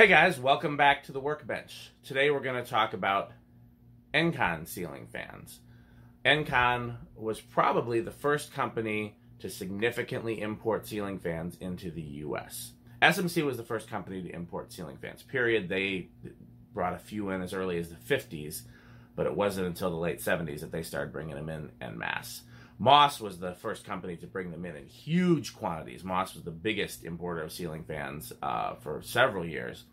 Hey guys, welcome back to the workbench. Today we're going to talk about Encon ceiling fans. Encon was probably the first company to significantly import ceiling fans into the US. SMC was the first company to import ceiling fans, period. They brought a few in as early as the 50s, but it wasn't until the late 70s that they started bringing them in en masse. Moss was the first company to bring them in in huge quantities. Moss was the biggest importer of ceiling fans uh, for several years.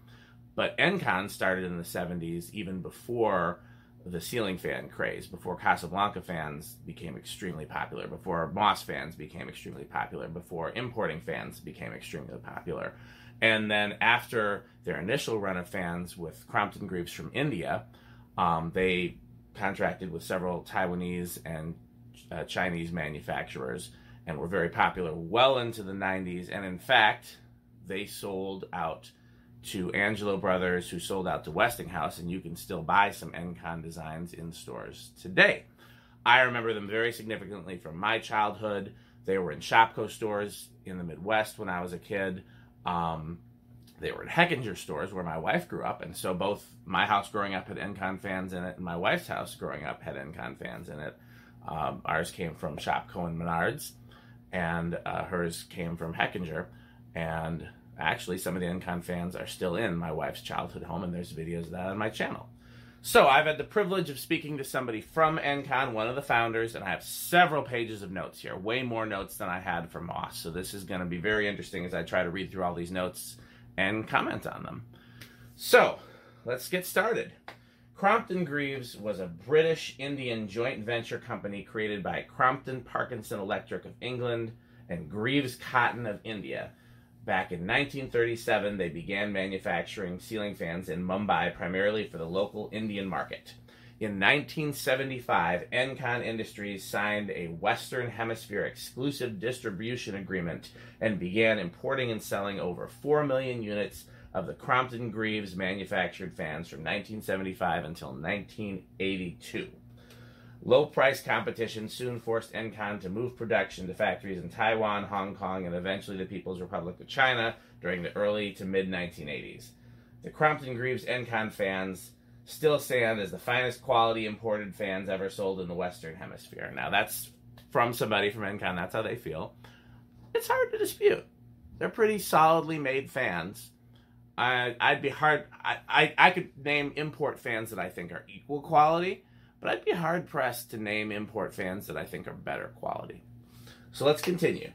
But Encon started in the 70s, even before the ceiling fan craze, before Casablanca fans became extremely popular, before Moss fans became extremely popular, before importing fans became extremely popular. And then after their initial run of fans with Crompton Greaves from India, um, they contracted with several Taiwanese and uh, Chinese manufacturers and were very popular well into the 90s. And in fact, they sold out to Angelo Brothers, who sold out to Westinghouse, and you can still buy some Encon designs in stores today. I remember them very significantly from my childhood. They were in Shopko stores in the Midwest when I was a kid. Um, they were in Hechinger stores where my wife grew up, and so both my house growing up had Encon fans in it, and my wife's house growing up had Encon fans in it. Um, ours came from Shopko and Menards, and uh, hers came from Hechinger, And actually, some of the Encon fans are still in my wife's childhood home, and there's videos of that on my channel. So I've had the privilege of speaking to somebody from Encon, one of the founders, and I have several pages of notes here, way more notes than I had for Moss. So this is going to be very interesting as I try to read through all these notes and comment on them. So let's get started. Crompton Greaves was a British Indian joint venture company created by Crompton Parkinson Electric of England and Greaves Cotton of India. Back in 1937, they began manufacturing ceiling fans in Mumbai primarily for the local Indian market. In 1975, Encon Industries signed a Western Hemisphere exclusive distribution agreement and began importing and selling over 4 million units of the Crompton Greaves manufactured fans from 1975 until 1982. Low price competition soon forced Encon to move production to factories in Taiwan, Hong Kong, and eventually the People's Republic of China during the early to mid 1980s. The Crompton Greaves Encon fans still stand as the finest quality imported fans ever sold in the Western Hemisphere. Now, that's from somebody from Encon, that's how they feel. It's hard to dispute. They're pretty solidly made fans I, I'd be hard. I, I, I could name import fans that I think are equal quality, but I'd be hard pressed to name import fans that I think are better quality. So let's continue.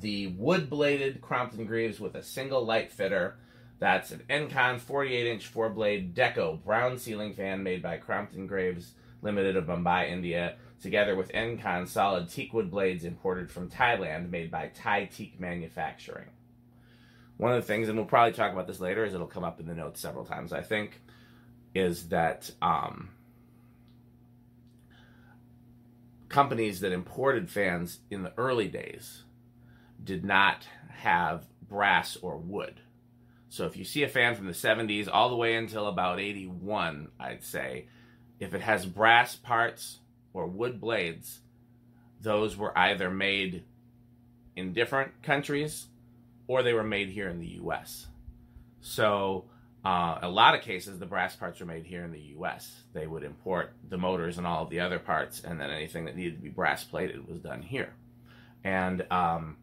The wood bladed Crompton Greaves with a single light fitter. That's an Encon 48 inch four blade Deco brown ceiling fan made by Crompton Greaves Limited of Mumbai, India, together with Encon solid teak wood blades imported from Thailand made by Thai Teak Manufacturing. One of the things, and we'll probably talk about this later, as it'll come up in the notes several times, I think, is that um, companies that imported fans in the early days did not have brass or wood. So if you see a fan from the 70s all the way until about 81, I'd say, if it has brass parts or wood blades, those were either made in different countries or they were made here in the U.S. So, uh, a lot of cases, the brass parts were made here in the U.S. They would import the motors and all of the other parts, and then anything that needed to be brass plated was done here. And um,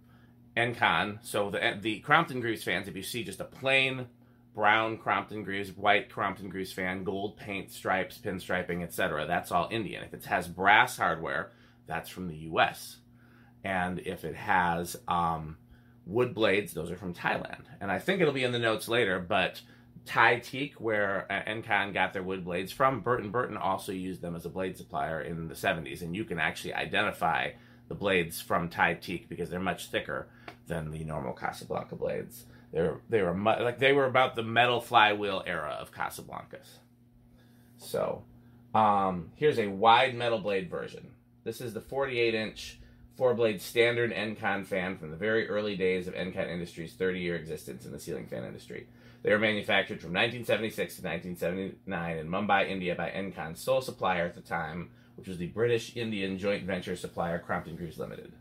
Encon, so the the Crompton Greaves fans, if you see just a plain brown Crompton Greaves, white Crompton Greaves fan, gold paint, stripes, pinstriping, etc., that's all Indian. If it has brass hardware, that's from the U.S. And if it has um, wood blades, those are from Thailand. And I think it'll be in the notes later, but Thai teak, where Encon got their wood blades from, Burton Burton also used them as a blade supplier in the 70s. And you can actually identify the blades from Thai teak because they're much thicker than the normal Casablanca blades. They were, they were like they were about the metal flywheel era of Casablancas. So, um, here's a wide metal blade version. This is the 48 inch four blade standard Encon fan from the very early days of Encon Industries' 30 year existence in the ceiling fan industry. They were manufactured from 1976 to 1979 in Mumbai, India by Encon's sole supplier at the time, which was the British Indian joint venture supplier Crompton Greaves Limited.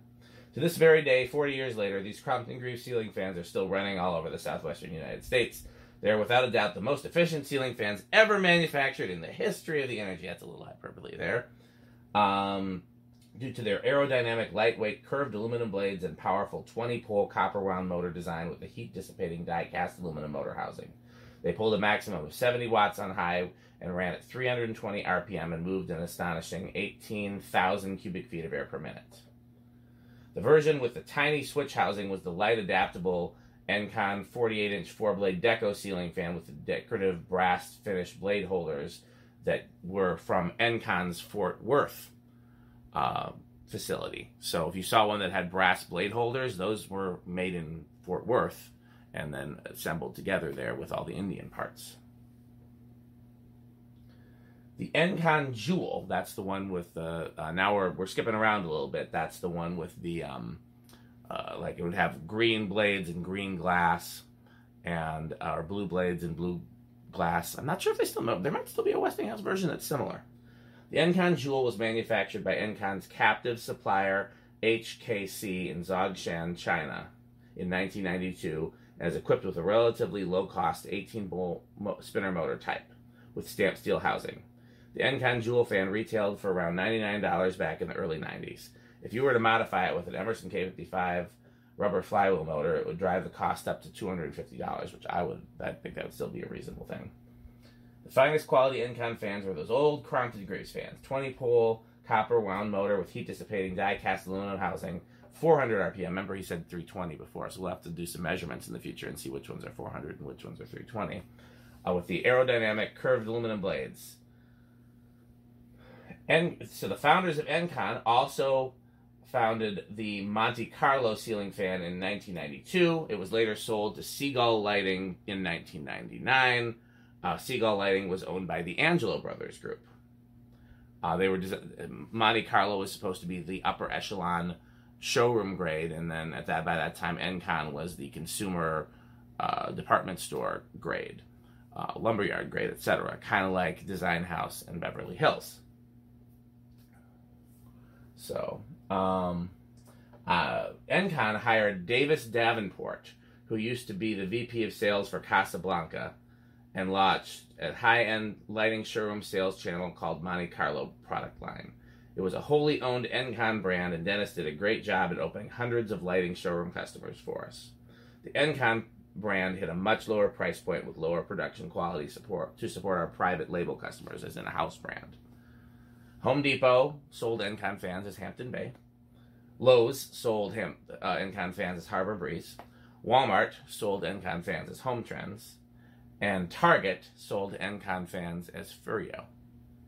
To this very day, 40 years later, these Crompton Greaves ceiling fans are still running all over the southwestern United States. They're without a doubt the most efficient ceiling fans ever manufactured in the history of the energy. That's a little hyperbole there. Um, due to their aerodynamic, lightweight, curved aluminum blades and powerful 20 pole copper wound motor design with a heat dissipating die cast aluminum motor housing. They pulled a maximum of 70 watts on high and ran at 320 RPM and moved an astonishing 18,000 cubic feet of air per minute. The version with the tiny switch housing was the light adaptable Encon 48 inch four blade deco ceiling fan with the decorative brass finished blade holders that were from Encon's Fort Worth uh, facility. So if you saw one that had brass blade holders, those were made in Fort Worth and then assembled together there with all the Indian parts. The Encon Jewel, that's the one with the, uh, now we're, we're skipping around a little bit. That's the one with the, um, uh, like it would have green blades and green glass and, uh, or blue blades and blue glass. I'm not sure if they still know. There might still be a Westinghouse version that's similar. The Encon Jewel was manufactured by Encon's captive supplier HKC in Zhongshan, China in 1992 and is equipped with a relatively low-cost 18-bolt spinner motor type with stamped steel housing. The Encon Jewel fan retailed for around $99 back in the early 90s. If you were to modify it with an Emerson K55 rubber flywheel motor, it would drive the cost up to $250, which I would I think that would still be a reasonable thing. The finest quality Encon fans were those old Crompton Greaves fans, 20 pole copper wound motor with heat dissipating die cast aluminum housing, 400 RPM. Remember, he said 320 before, so we'll have to do some measurements in the future and see which ones are 400 and which ones are 320. Uh, with the aerodynamic curved aluminum blades. And so the founders of Encon also founded the Monte Carlo ceiling fan in 1992. It was later sold to Seagull Lighting in 1999. Uh, Seagull Lighting was owned by the Angelo Brothers Group. Uh, they were Monte Carlo was supposed to be the upper echelon showroom grade, and then at that by that time, Encon was the consumer uh, department store grade, uh, lumberyard grade, etc. Kind of like Design House and Beverly Hills. So, um, uh, Encon hired Davis Davenport, who used to be the VP of sales for Casablanca, and launched a high-end lighting showroom sales channel called Monte Carlo product line. It was a wholly owned Encon brand, and Dennis did a great job at opening hundreds of lighting showroom customers for us. The Encon brand hit a much lower price point with lower production quality support to support our private label customers as in a house brand. Home Depot sold Encon fans as Hampton Bay. Lowe's sold him, uh, Encon fans as Harbor Breeze. Walmart sold Encon fans as Home Trends. And Target sold Encon fans as Furio.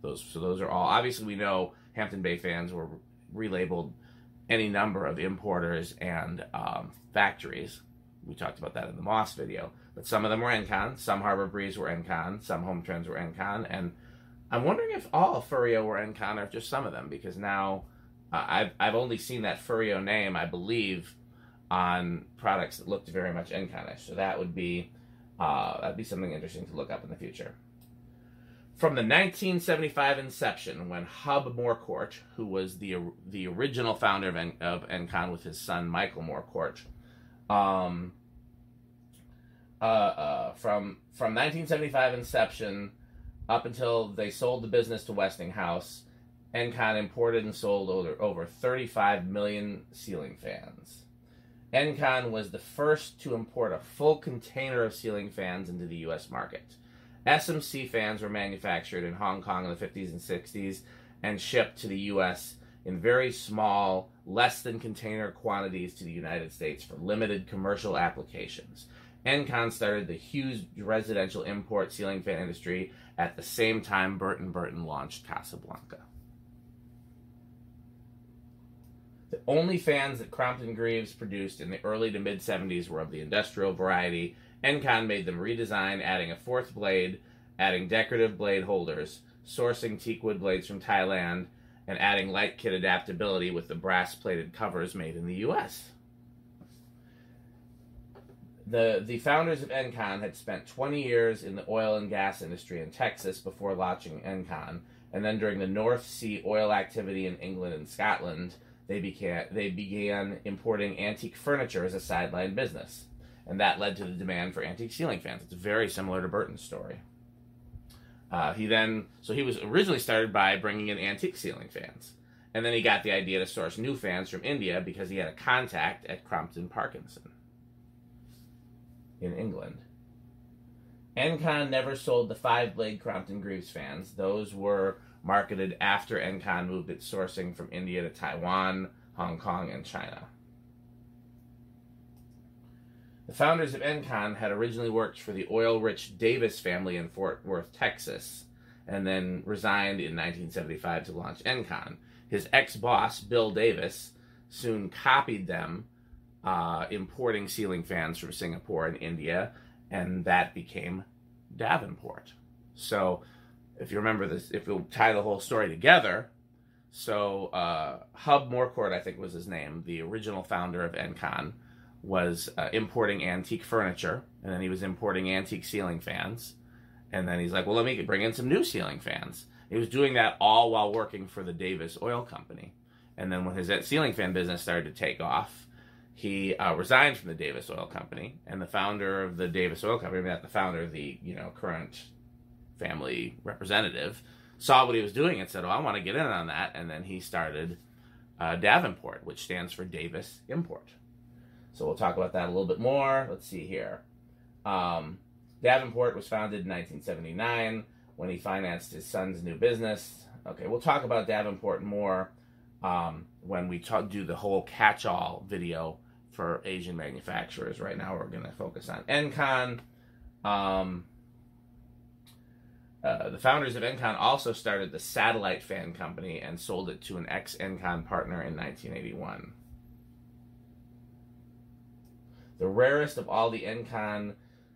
Those, so those are all. Obviously, we know Hampton Bay fans were relabeled any number of importers and um, factories. We talked about that in the Moss video. But some of them were Encon, some Harbor Breeze were Encon, some Home Trends were Encon, and I'm wondering if all Furio were Encon or just some of them, because now uh, I've, I've only seen that Furio name, I believe, on products that looked very much Enconish. So that would be uh, that'd be something interesting to look up in the future. From the 1975 inception, when Hub Morcourt, who was the the original founder of, en- of Encon with his son Michael Morcourt, um, uh, uh, from from 1975 inception up until they sold the business to Westinghouse, Encon imported and sold over, over 35 million ceiling fans. Encon was the first to import a full container of ceiling fans into the U.S. market. SMC fans were manufactured in Hong Kong in the 50s and 60s and shipped to the U.S. in very small, less than container quantities to the United States for limited commercial applications. Encon started the huge residential import ceiling fan industry at the same time Burton Burton launched Casablanca. The only fans that Crompton Greaves produced in the early to mid 70s were of the industrial variety Encon made them redesign, adding a fourth blade, adding decorative blade holders, sourcing teakwood blades from Thailand, and adding light kit adaptability with the brass plated covers made in the US. The, the founders of Encon had spent 20 years in the oil and gas industry in Texas before launching Encon, and then during the North Sea oil activity in England and Scotland, they began, they began importing antique furniture as a sideline business. and that led to the demand for antique ceiling fans. It's very similar to Burton's story. Uh, he then, so he was originally started by bringing in antique ceiling fans. And then he got the idea to source new fans from India because he had a contact at Crompton Parkinson in England. Encon never sold the five blade Crompton Greaves fans. Those were marketed after Encon moved its sourcing from India to Taiwan, Hong Kong, and China. The founders of Encon had originally worked for the oil rich Davis family in Fort Worth, Texas, and then resigned in 1975 to launch Encon. His ex boss, Bill Davis, soon copied them, uh, importing ceiling fans from Singapore and India, and that became Davenport. So, if you remember this, if we'll tie the whole story together, so uh, Hub Morcourt, I think was his name, the original founder of Encon was uh, importing antique furniture, and then he was importing antique ceiling fans, and then he's like, "Well, let me bring in some new ceiling fans." He was doing that all while working for the Davis Oil Company, and then when his ceiling fan business started to take off, he uh, resigned from the Davis Oil Company, and the founder of the Davis Oil Company, not the founder, of the you know current family representative, saw what he was doing and said, "Oh, I want to get in on that," and then he started uh, Davenport, which stands for Davis Import. So we'll talk about that a little bit more. Let's see here. Um, Davenport was founded in 1979 when he financed his son's new business. Okay, we'll talk about Davenport more um, when we talk, do the whole catch-all video for Asian manufacturers. Right now, we're going to focus on Encon. Um, uh, the founders of Encon also started the Satellite Fan Company and sold it to an ex Encon partner in 1981. The rarest of all the Encon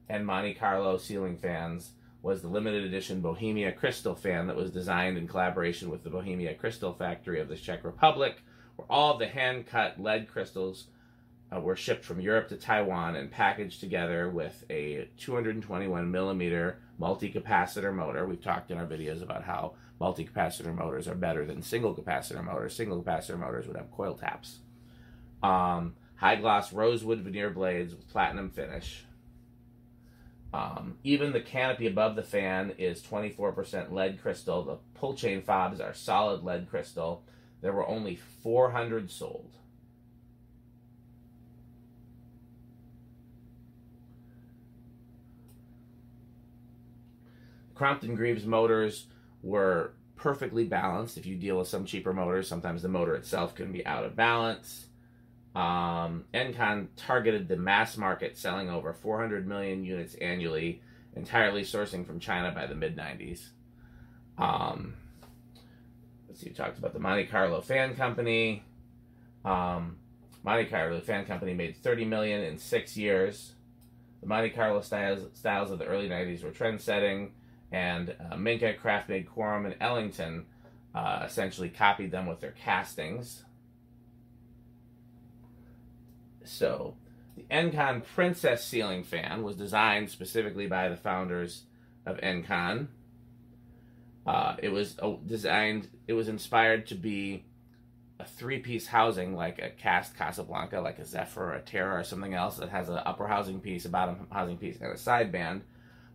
and Monte Carlo ceiling fans was the limited edition Bohemia Crystal fan that was designed in collaboration with the Bohemia Crystal factory of the Czech Republic, where all of the hand cut lead crystals uh, were shipped from Europe to Taiwan and packaged together with a 221 millimeter multi capacitor motor. We've talked in our videos about how multi capacitor motors are better than single capacitor motors. Single capacitor motors would have coil taps. Um, high gloss rosewood veneer blades with platinum finish. Um, even the canopy above the fan is 24% lead crystal. The pull chain fobs are solid lead crystal. There were only 400 sold. Crompton Greaves motors were perfectly balanced. If you deal with some cheaper motors, sometimes the motor itself can be out of balance. Um, Encon targeted the mass market, selling over 400 million units annually, entirely sourcing from China by the mid 90s. Um, let's see, we talked about the Monte Carlo Fan Company. Um, Monte Carlo Fan Company made 30 million in six years. The Monte Carlo styles, styles of the early 90s were trend setting, and uh, Minka, Craftmade Quorum, and Ellington uh, essentially copied them with their castings. So, the Encon Princess ceiling fan was designed specifically by the founders of Encon. Uh, it was uh, designed, it was inspired to be a three piece housing like a cast Casablanca, like a Zephyr or a Terra or something else that has an upper housing piece, a bottom housing piece, and a sideband,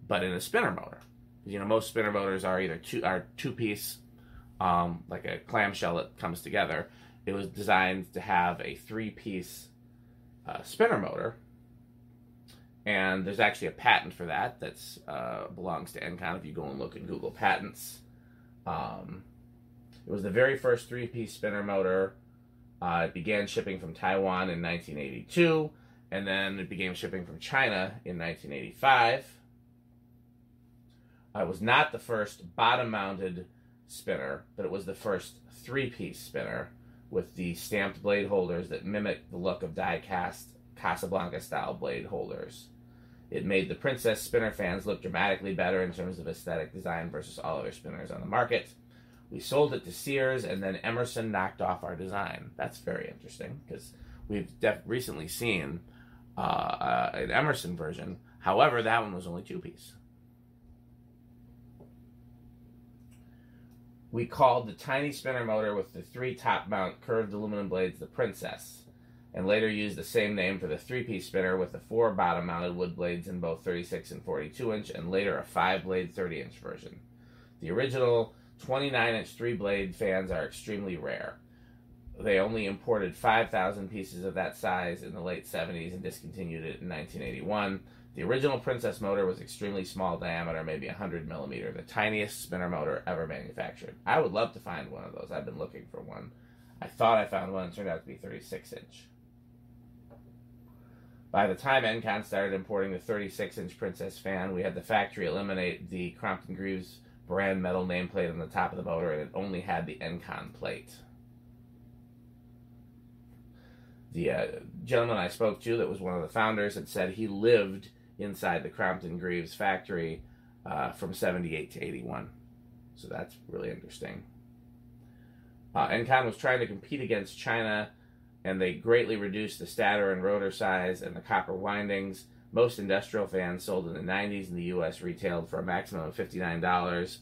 but in a spinner motor. You know, most spinner motors are either two are two piece, um, like a clamshell that comes together. It was designed to have a three piece uh, spinner motor. And there's actually a patent for that that uh, belongs to Encon if you go and look in Google Patents. Um, it was the very first three piece spinner motor. Uh, it began shipping from Taiwan in 1982, and then it began shipping from China in 1985. It was not the first bottom mounted spinner, but it was the first three piece spinner with the stamped blade holders that mimic the look of die cast Casablanca style blade holders. It made the Princess spinner fans look dramatically better in terms of aesthetic design versus all other spinners on the market. We sold it to Sears, and then Emerson knocked off our design. That's very interesting because we've def- recently seen uh, uh, an Emerson version. However, that one was only two piece. We called the tiny spinner motor with the three top mount curved aluminum blades the Princess. and later used the same name for the three piece spinner with the four bottom mounted wood blades in both 36 and 42 inch, and later a five blade 30 inch version. The original 29 inch three blade fans are extremely rare. They only imported 5,000 pieces of that size in the late 70s and discontinued it in 1981. The original Princess motor was extremely small diameter, maybe 100 millimeter, the tiniest spinner motor ever manufactured. I would love to find one of those. I've been looking for one. I thought I found one, it turned out to be 36 inch. By the time Encon started importing the 36 inch Princess fan, we had the factory eliminate the Crompton Greaves brand metal nameplate on the top of the motor, and it only had the Encon plate. The uh, gentleman I spoke to, that was one of the founders, had said he lived inside the Crompton Greaves factory uh, from 78 to 81. So that's really interesting. Uh, Encon was trying to compete against China, and they greatly reduced the stator and rotor size and the copper windings most industrial fans sold in the 90s in the US retailed for a maximum of $59,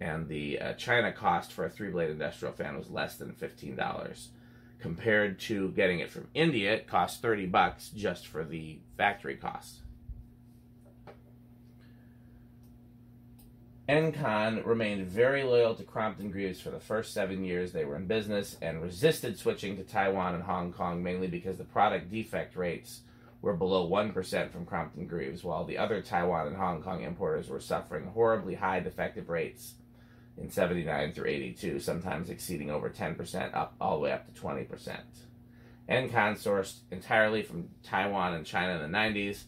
and the uh, China cost for a three blade industrial fan was less than $15. Compared to getting it from India, it cost 30 bucks just for the factory cost. Encon remained very loyal to Crompton Greaves for the first seven years they were in business and resisted switching to Taiwan and Hong Kong mainly because the product defect rates were below 1% from Crompton Greaves, while the other Taiwan and Hong Kong importers were suffering horribly high defective rates in 79 through 82, sometimes exceeding over 10%, up all the way up to 20%. Encon sourced entirely from Taiwan and China in the 90s.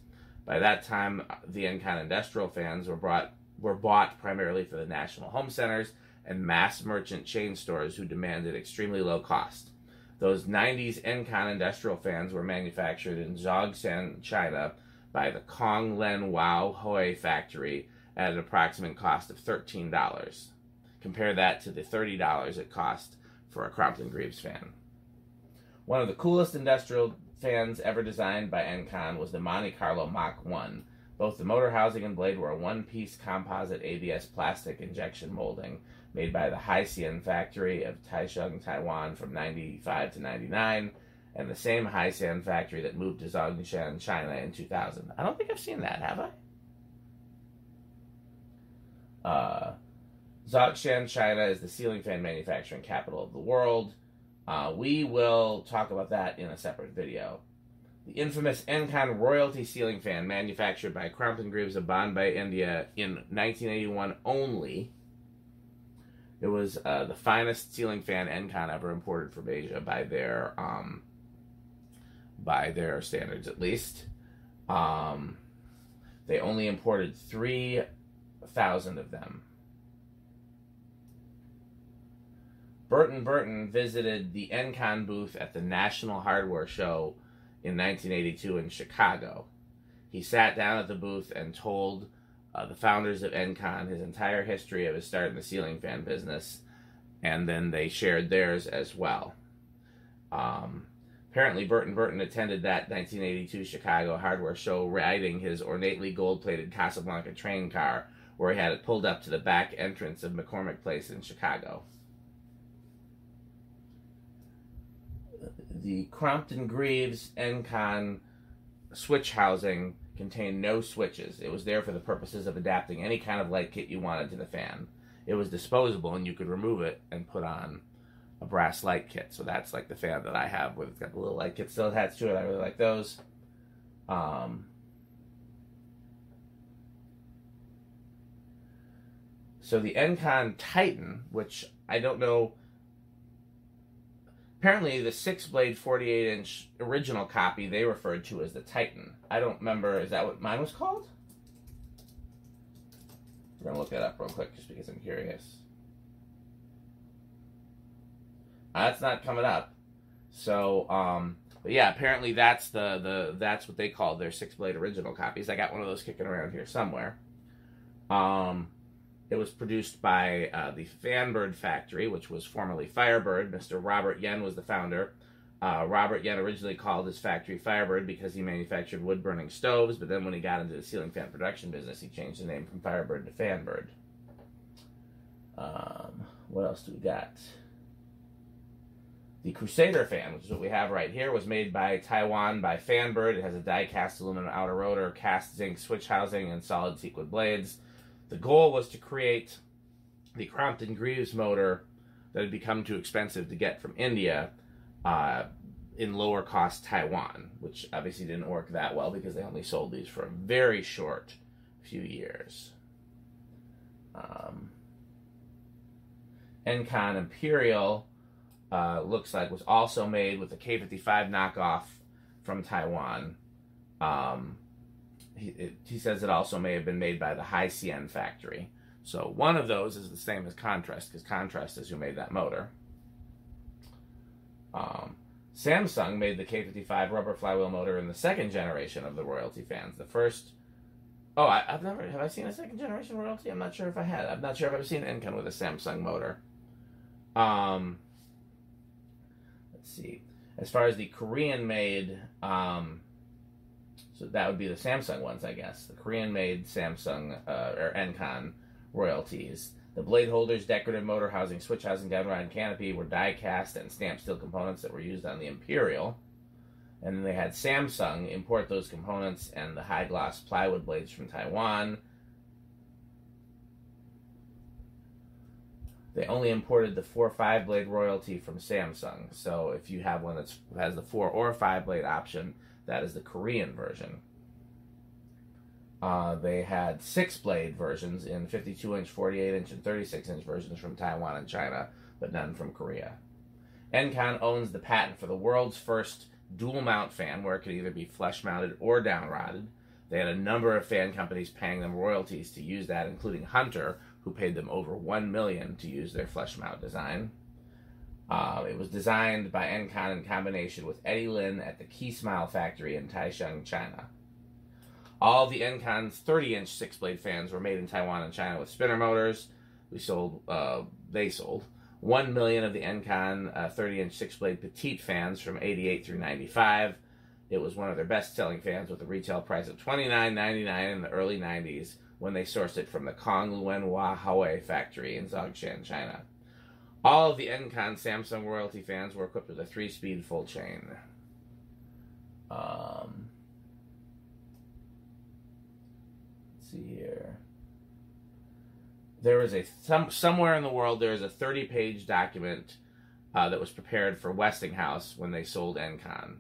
By that time, the Encon industrial fans were brought were bought primarily for the national home centers and mass merchant chain stores who demanded extremely low cost. Those 90s Encon industrial fans were manufactured in Zhongshan, China by the Kong Len Wao Hoi factory at an approximate cost of $13. Compare that to the $30 it cost for a Crompton Greaves fan. One of the coolest industrial fans ever designed by Encon was the Monte Carlo Mach 1. Both the motor housing and blade were a one piece composite ABS plastic injection molding made by the Haisyan factory of Taichung, Taiwan from 95 to 99, and the same Haisyan factory that moved to Zhongshan, China in 2000. I don't think I've seen that, have I? Uh, Zhongshan, China is the ceiling fan manufacturing capital of the world. Uh, we will talk about that in a separate video. The infamous Encon royalty ceiling fan manufactured by Crompton Greaves of Bombay, India in 1981 only it was uh, the finest ceiling fan Encon ever imported from Asia by their um, by their standards, at least. Um, they only imported three thousand of them. Burton Burton visited the Encon booth at the National Hardware Show in 1982 in Chicago. He sat down at the booth and told uh, the founders of Encon, his entire history of his start in the ceiling fan business, and then they shared theirs as well. Um, apparently, Burton Burton attended that 1982 Chicago hardware show riding his ornately gold plated Casablanca train car, where he had it pulled up to the back entrance of McCormick Place in Chicago. The Crompton Greaves Encon switch housing contained no switches. It was there for the purposes of adapting any kind of light kit you wanted to the fan. It was disposable and you could remove it and put on a brass light kit. So that's like the fan that I have where it's got the little light kit still attached to it. I really like those. Um, so the Encon Titan, which I don't know apparently the six blade 48 inch original copy they referred to as the titan. I don't remember is that what mine was called? We're gonna look that up real quick just because i'm curious. That's not coming up. So um but yeah apparently that's the the that's what they call their six blade original copies. I got one of those kicking around here somewhere. Um it was produced by uh, the Fanbird Factory, which was formerly Firebird. Mr. Robert Yen was the founder. Uh, Robert Yen originally called his factory Firebird because he manufactured wood burning stoves, but then when he got into the ceiling fan production business, he changed the name from Firebird to Fanbird. Um, what else do we got? The Crusader fan, which is what we have right here, was made by Taiwan by Fanbird. It has a die-cast aluminum outer rotor, cast zinc switch housing, and solid sequin blades. The goal was to create the Crompton Greaves motor that had become too expensive to get from India uh, in lower cost Taiwan, which obviously didn't work that well because they only sold these for a very short few years. Um, Encon Imperial uh, looks like was also made with a K55 knockoff from Taiwan. Um, he, it, he says it also may have been made by the Haisien factory. So one of those is the same as Contrast, because Contrast is who made that motor. Um, Samsung made the K55 rubber flywheel motor in the second generation of the Royalty fans. The first, oh, I, have never have I seen a second generation Royalty? I'm not sure if I had. I'm not sure if I've seen an Encon with a Samsung motor. Um, let's see. As far as the Korean made, um, so that would be the Samsung ones, I guess. The Korean made Samsung uh, or Encon royalties. The blade holders, decorative motor housing, switch housing, downrod, and canopy were die cast and stamped steel components that were used on the Imperial. And then they had Samsung import those components and the high gloss plywood blades from Taiwan. They only imported the 4 or 5 blade royalty from Samsung. So if you have one that has the 4 or 5 blade option, that is the Korean version. Uh, they had six blade versions in 52 inch, 48 inch, and 36 inch versions from Taiwan and China, but none from Korea. Encon owns the patent for the world's first dual mount fan where it could either be flush mounted or down downrodded. They had a number of fan companies paying them royalties to use that, including Hunter, who paid them over one million to use their flush mount design. Uh, it was designed by Encon in combination with Eddie Lin at the Key Smile factory in Taisheng, China. All the Encon's 30 inch six blade fans were made in Taiwan and China with spinner motors. We sold, uh, they sold 1 million of the Encon uh, 30 inch six blade petite fans from 88 through 95. It was one of their best selling fans with a retail price of $29.99 in the early 90s when they sourced it from the Kong Luen Hua Huawei factory in Zhongshan, China. All of the Encon Samsung royalty fans were equipped with a three speed full chain. Um, see here. There was a some somewhere in the world there is a 30 page document uh, that was prepared for Westinghouse when they sold Encon.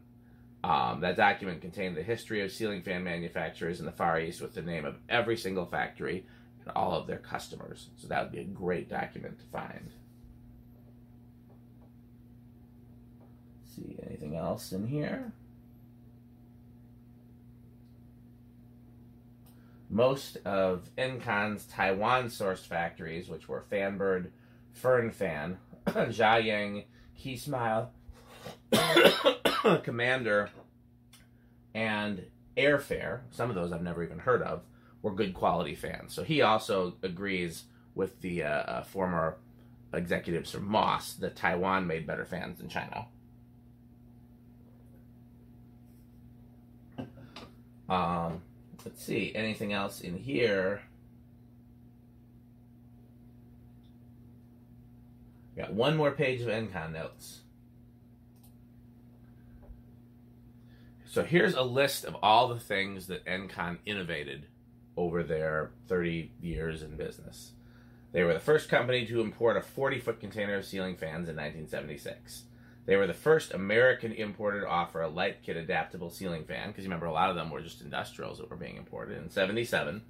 Um, that document contained the history of ceiling fan manufacturers in the Far East with the name of every single factory and all of their customers. So that would be a great document to find. See anything else in here? most of Encon's Taiwan sourced factories, which were Fanbird, Fern Fan, Jiaying, Key Smile, Commander, and Airfare, some of those I've never even heard of, were good quality fans. So he also agrees with the uh, uh, former executives from Moss that Taiwan made better fans than China. Um, Let's see, anything else in here? Got one more page of Encon notes. So here's a list of all the things that Encon innovated over their 30 years in business. They were the first company to import a 40 foot container of ceiling fans in 1976. They were the first American importer to offer a light kit adaptable ceiling fan, because you remember a lot of them were just industrials that were being imported. In 77,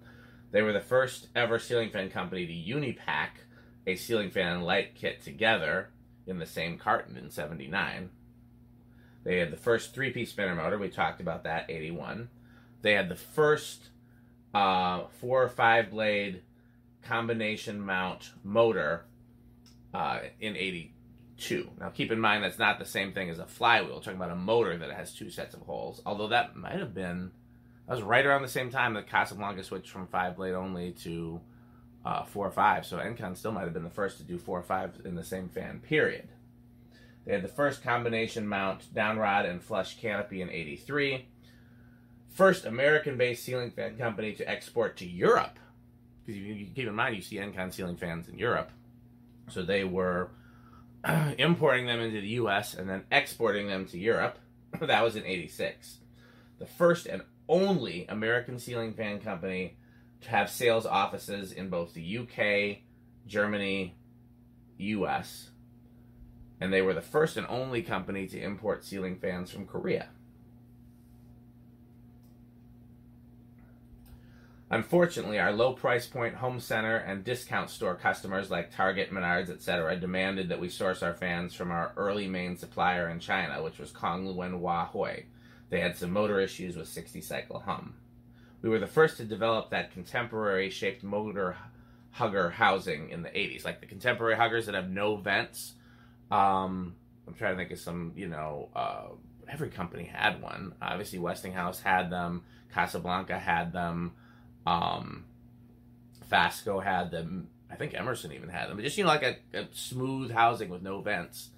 they were the first ever ceiling fan company to unipack a ceiling fan and light kit together in the same carton in 79. They had the first three piece spinner motor, we talked about that, 81. They had the first uh, four or five blade combination mount motor uh, in 80, two. Now, keep in mind that's not the same thing as a flywheel. We're talking about a motor that has two sets of holes. Although that might have been, that was right around the same time that Casablanca switched from five blade only to uh, four or five. So Encon still might have been the first to do four or five in the same fan. Period. They had the first combination mount downrod and flush canopy in '83. First American-based ceiling fan company to export to Europe. Because you, you keep in mind, you see Encon ceiling fans in Europe. So they were importing them into the US and then exporting them to Europe. that was in 86. The first and only American ceiling fan company to have sales offices in both the UK, Germany, US. And they were the first and only company to import ceiling fans from Korea. Unfortunately, our low price point home center and discount store customers like Target, Menards, etc., demanded that we source our fans from our early main supplier in China, which was Kongluen Huahui. They had some motor issues with 60 cycle hum. We were the first to develop that contemporary shaped motor hugger housing in the 80s, like the contemporary huggers that have no vents. Um, I'm trying to think of some, you know, uh, every company had one. Obviously, Westinghouse had them, Casablanca had them. Um, Fasco had them. I think Emerson even had them. But just you know, like a, a smooth housing with no vents.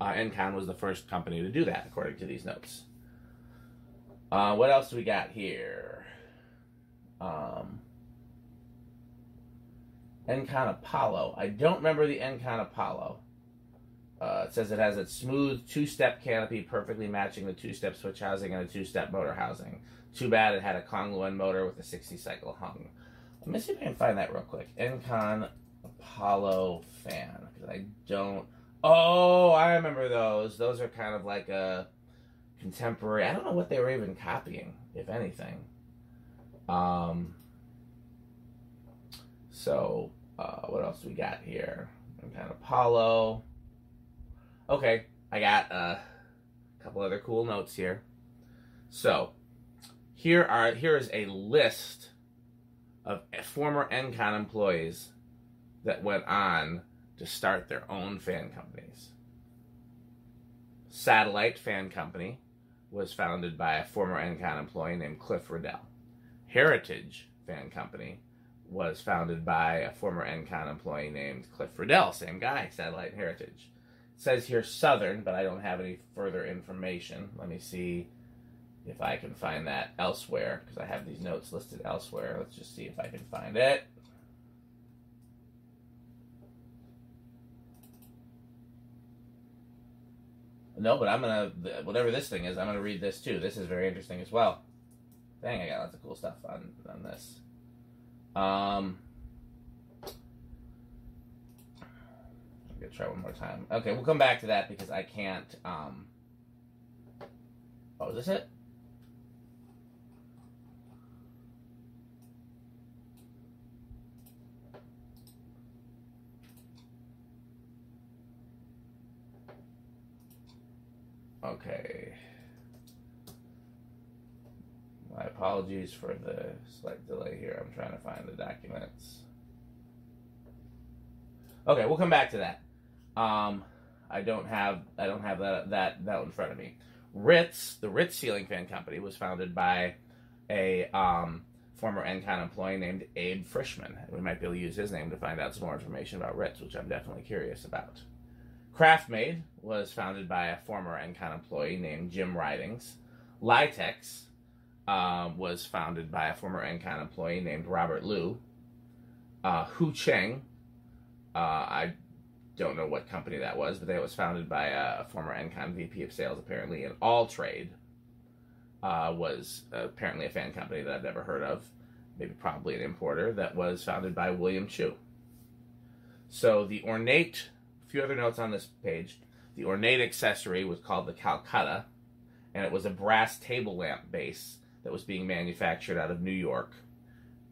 Uh, Encon was the first company to do that, according to these notes. Uh, what else we got here? Um, Encon Apollo. I don't remember the Encon Apollo. Uh, it says it has a smooth two-step canopy, perfectly matching the two-step switch housing and a two-step motor housing. Too bad it had a Kongluen motor with a 60 cycle hung. Let me see if I can find that real quick. Encon Apollo fan. Because I don't. Oh, I remember those. Those are kind of like a contemporary. I don't know what they were even copying, if anything. Um. So, uh, what else we got here? Encon Apollo. Okay, I got uh, a couple other cool notes here. So, here are here is a list of former Encon employees that went on to start their own fan companies. Satellite Fan Company was founded by a former Encon employee named Cliff Riddell. Heritage Fan Company was founded by a former Encon employee named Cliff Riddell, same guy, Satellite Heritage. It says here Southern, but I don't have any further information. Let me see if I can find that elsewhere, because I have these notes listed elsewhere. Let's just see if I can find it. No, but I'm gonna whatever this thing is, I'm gonna read this too. This is very interesting as well. Dang, I got lots of cool stuff on on this. Um, I'm gonna try one more time. Okay, we'll come back to that because I can't. Um, oh, is this it? Okay. My apologies for the slight delay here. I'm trying to find the documents. Okay, we'll come back to that. Um, I don't have I don't have that that that in front of me. Ritz, the Ritz ceiling fan company, was founded by a um, former Encon employee named Abe Frischman. We might be able to use his name to find out some more information about Ritz, which I'm definitely curious about. Craftmade was founded by a former Encon employee named Jim Ridings. Litex um, was founded by a former Encon employee named Robert Liu. Uh, Hu Cheng, uh, I don't know what company that was, but it was founded by a, former Encon VP of sales, apparently. And All Trade uh, was apparently a fan company that I've never heard of, maybe probably an importer, that was founded by William Chu. So the ornate, a few other notes on this page. The ornate accessory was called the Calcutta, and it was a brass table lamp base that was being manufactured out of New York.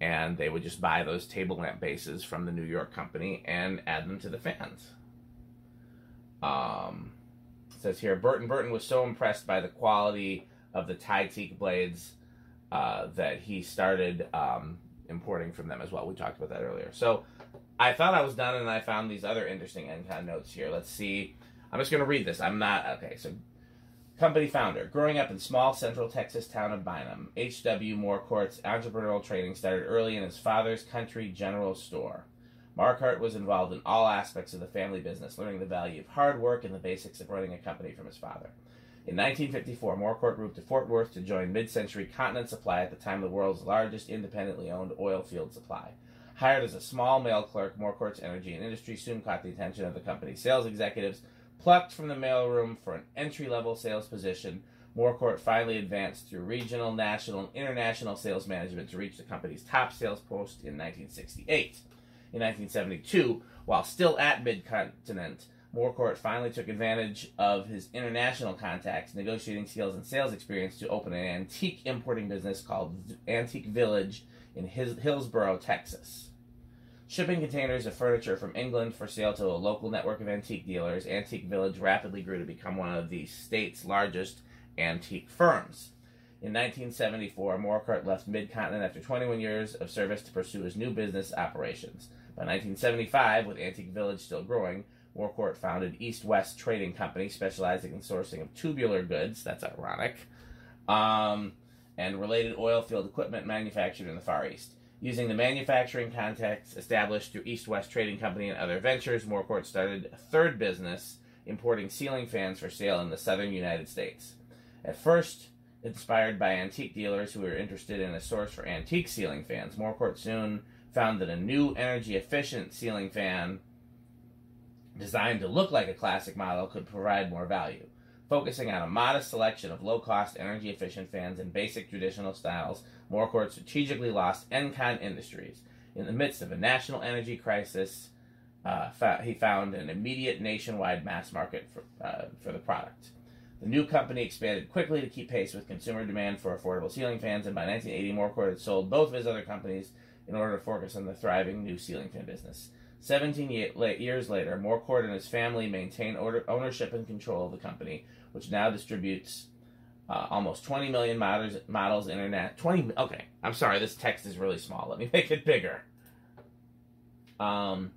And they would just buy those table lamp bases from the New York company and add them to the fans. Um, says here Burton Burton was so impressed by the quality of the Thai teak blades uh, that he started um, importing from them as well. We talked about that earlier. So I thought I was done, and I found these other interesting Encon notes here. Let's see. I'm just going to read this. I'm not okay. So Company founder. Growing up in small central Texas town of Bynum, H.W. Morcourt's entrepreneurial training started early in his father's country general store. Marquardt was involved in all aspects of the family business, learning the value of hard work and the basics of running a company from his father. In 1954, Morcourt moved to Fort Worth to join mid-century Continent Supply at the time the world's largest independently owned oil field supply. Hired as a small mail clerk, Morcourt's energy and industry soon caught the attention of the company's sales executives Plucked from the mailroom for an entry level sales position, Morcourt finally advanced through regional, national, and international sales management to reach the company's top sales post in 1968. In 1972, while still at Midcontinent, Morcourt finally took advantage of his international contacts, negotiating skills, and sales experience to open an antique importing business called Antique Village in Hillsboro, Texas. Shipping containers of furniture from England for sale to a local network of antique dealers, Antique Village rapidly grew to become one of the state's largest antique firms. In 1974, Morcourt left Midcontinent after 21 years of service to pursue his new business operations. By 1975, with Antique Village still growing, Morcourt founded East West Trading Company, specializing in sourcing of tubular goods. That's ironic. Um, and related oil field equipment manufactured in the Far East. Using the manufacturing contacts established through East West Trading Company and other ventures, Morcourt started a third business, importing ceiling fans for sale in the southern United States. At first, inspired by antique dealers who were interested in a source for antique ceiling fans, Morcourt soon found that a new energy efficient ceiling fan designed to look like a classic model could provide more value. Focusing on a modest selection of low cost, energy efficient fans in basic traditional styles, Morcourt strategically lost Encon Industries. In the midst of a national energy crisis, uh, he found an immediate nationwide mass market for, uh, for the product. The new company expanded quickly to keep pace with consumer demand for affordable ceiling fans, and by 1980, Morcourt had sold both of his other companies in order to focus on the thriving new ceiling fan business. Seventeen years later, Morcourt and his family maintain ownership and control of the company, which now distributes uh, almost 20 million models, models internet. 20. Okay, I'm sorry. This text is really small. Let me make it bigger. Um,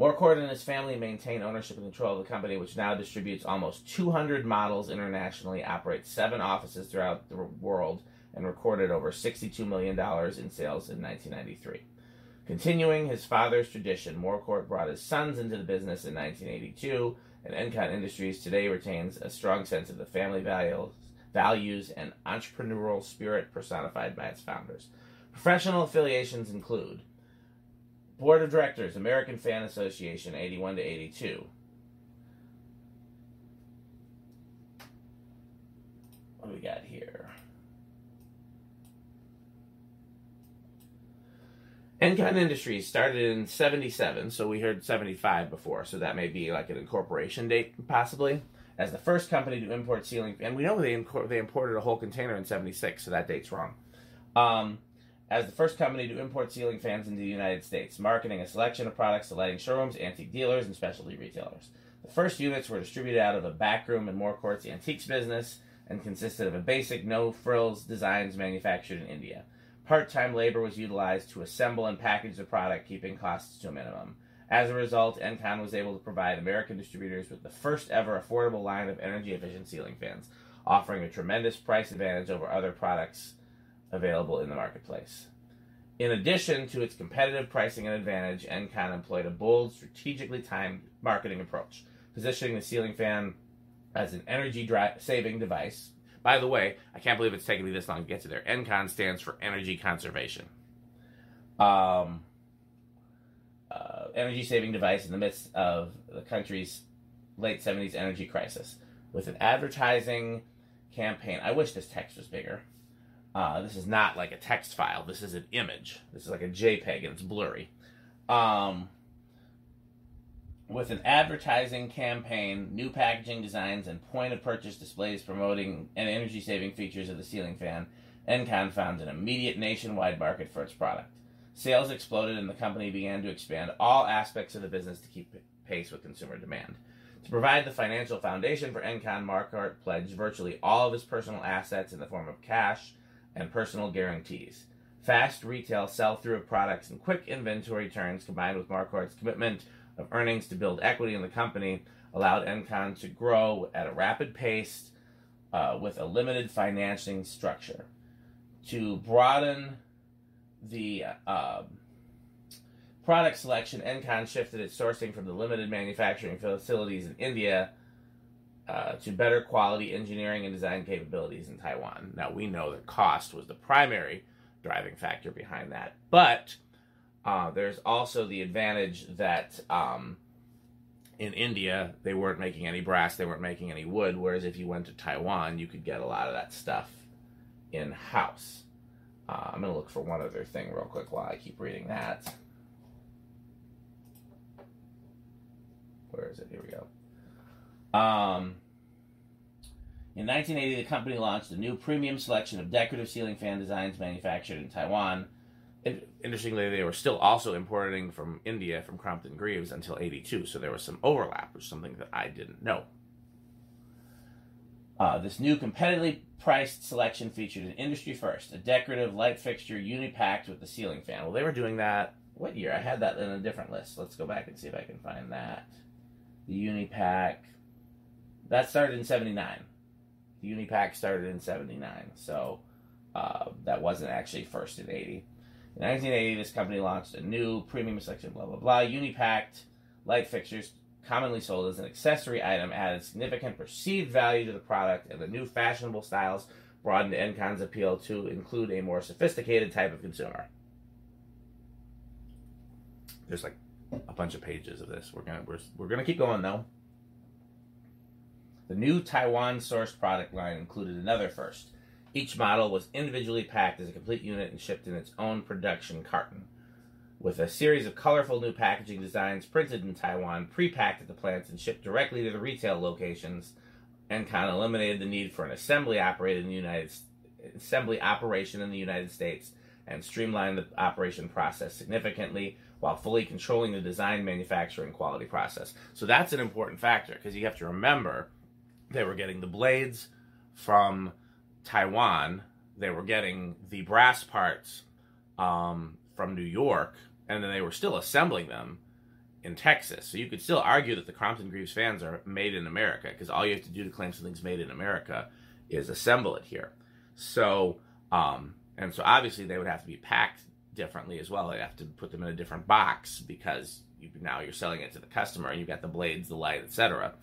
Morcourt and his family maintain ownership and control of the company, which now distributes almost 200 models internationally, operates seven offices throughout the world, and recorded over $62 million in sales in 1993. Continuing his father's tradition, Morcourt brought his sons into the business in 1982, and Encon Industries today retains a strong sense of the family values, values and entrepreneurial spirit personified by its founders. Professional affiliations include Board of Directors, American Fan Association, 81 to 82. What do we got here? Encon Industries started in 77, so we heard 75 before, so that may be like an incorporation date, possibly, as the first company to import ceiling. And we know they, they imported a whole container in 76, so that date's wrong. Um, as the first company to import ceiling fans into the United States, marketing a selection of products to lighting showrooms, antique dealers, and specialty retailers. The first units were distributed out of a backroom in Morcourt's antiques business and consisted of a basic no frills designs manufactured in India. Part time labor was utilized to assemble and package the product, keeping costs to a minimum. As a result, Encon was able to provide American distributors with the first ever affordable line of energy efficient ceiling fans, offering a tremendous price advantage over other products available in the marketplace. In addition to its competitive pricing and advantage, Encon employed a bold, strategically timed marketing approach, positioning the ceiling fan as an energy saving device. By the way, I can't believe it's taken me this long to get to there. Encon stands for energy conservation. Um, uh, energy saving device in the midst of the country's late 70s energy crisis with an advertising campaign. I wish this text was bigger. Uh, this is not like a text file. This is an image. This is like a JPEG and it's blurry. Um, with an advertising campaign, new packaging designs, and point of purchase displays promoting and energy saving features of the ceiling fan, Encon found an immediate nationwide market for its product. Sales exploded and the company began to expand all aspects of the business to keep pace with consumer demand. To provide the financial foundation for Encon, Morcourt pledged virtually all of his personal assets in the form of cash and personal guarantees. Fast retail sell through of products and quick inventory turns combined with Morcourt's commitment of earnings to build equity in the company allowed Encon to grow at a rapid pace uh, with a limited financing structure. To broaden the uh, product selection, Encon shifted its sourcing from the limited manufacturing facilities in India uh, to better quality engineering and design capabilities in Taiwan. Now, we know that cost was the primary driving factor behind that, but uh, there's also the advantage that um, in India, they weren't making any brass, they weren't making any wood. Whereas if you went to Taiwan, you could get a lot of that stuff in house. Uh, I'm going to look for one other thing real quick while I keep reading that. Where is it? Here we go. Um, in 1980, the company launched a new premium selection of decorative ceiling fan designs manufactured in Taiwan. Interestingly, they were still also importing from India from Crompton Greaves until 82, so there was some overlap, which is something that I didn't know. Uh, this new competitively priced selection featured an industry first, a decorative light fixture uni-packed with the ceiling fan. Well, they were doing that, what year? I had that in a different list. Let's go back and see if I can find that. The uni-pack, that started in 79. The uni-pack started in 79, so uh, that wasn't actually first in 80. In 1980, this company launched a new premium section, blah, blah, blah, uni-packed light fixtures commonly sold as an accessory item, added significant perceived value to the product, and the new fashionable styles broadened Encon's appeal to include a more sophisticated type of consumer. There's like a bunch of pages of this. We're gonna we're, we're gonna keep going though. The new Taiwan sourced product line included another first. Each model was individually packed as a complete unit and shipped in its own production carton with a series of colorful new packaging designs printed in Taiwan, pre-packed at the plants, and shipped directly to the retail locations. Encon eliminated the need for an assembly in the United assembly operation in the United States and streamlined the operation process significantly while fully controlling the design, manufacturing, quality process. So that's an important factor because you have to remember they were getting the blades from Taiwan, they were getting the brass parts um, from New York, and then they were still assembling them in Texas. So you could still argue that the Crompton Greaves fans are made in America because all you have to do to claim something's made in America is assemble it here. So, um, and so obviously they would have to be packed differently as well. They have to put them in a different box because you, now you're selling it to the customer and you've got the blades, the light, etc.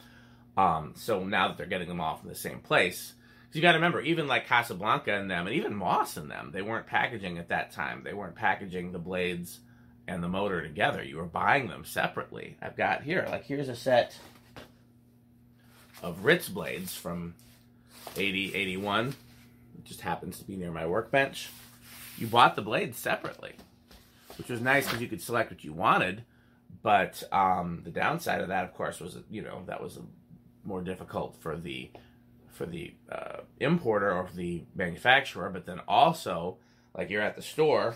Um, so now that they're getting them all from the same place, you got to remember, even like Casablanca and them, and even Moss and them, they weren't packaging at that time. They weren't packaging the blades and the motor together. You were buying them separately. I've got here, like here's a set of Ritz blades from 80, 81. It just happens to be near my workbench. You bought the blades separately, which was nice because you could select what you wanted. But um, the downside of that, of course, was you know that was more difficult for the for the uh, importer or the manufacturer. But then also, like you're at the store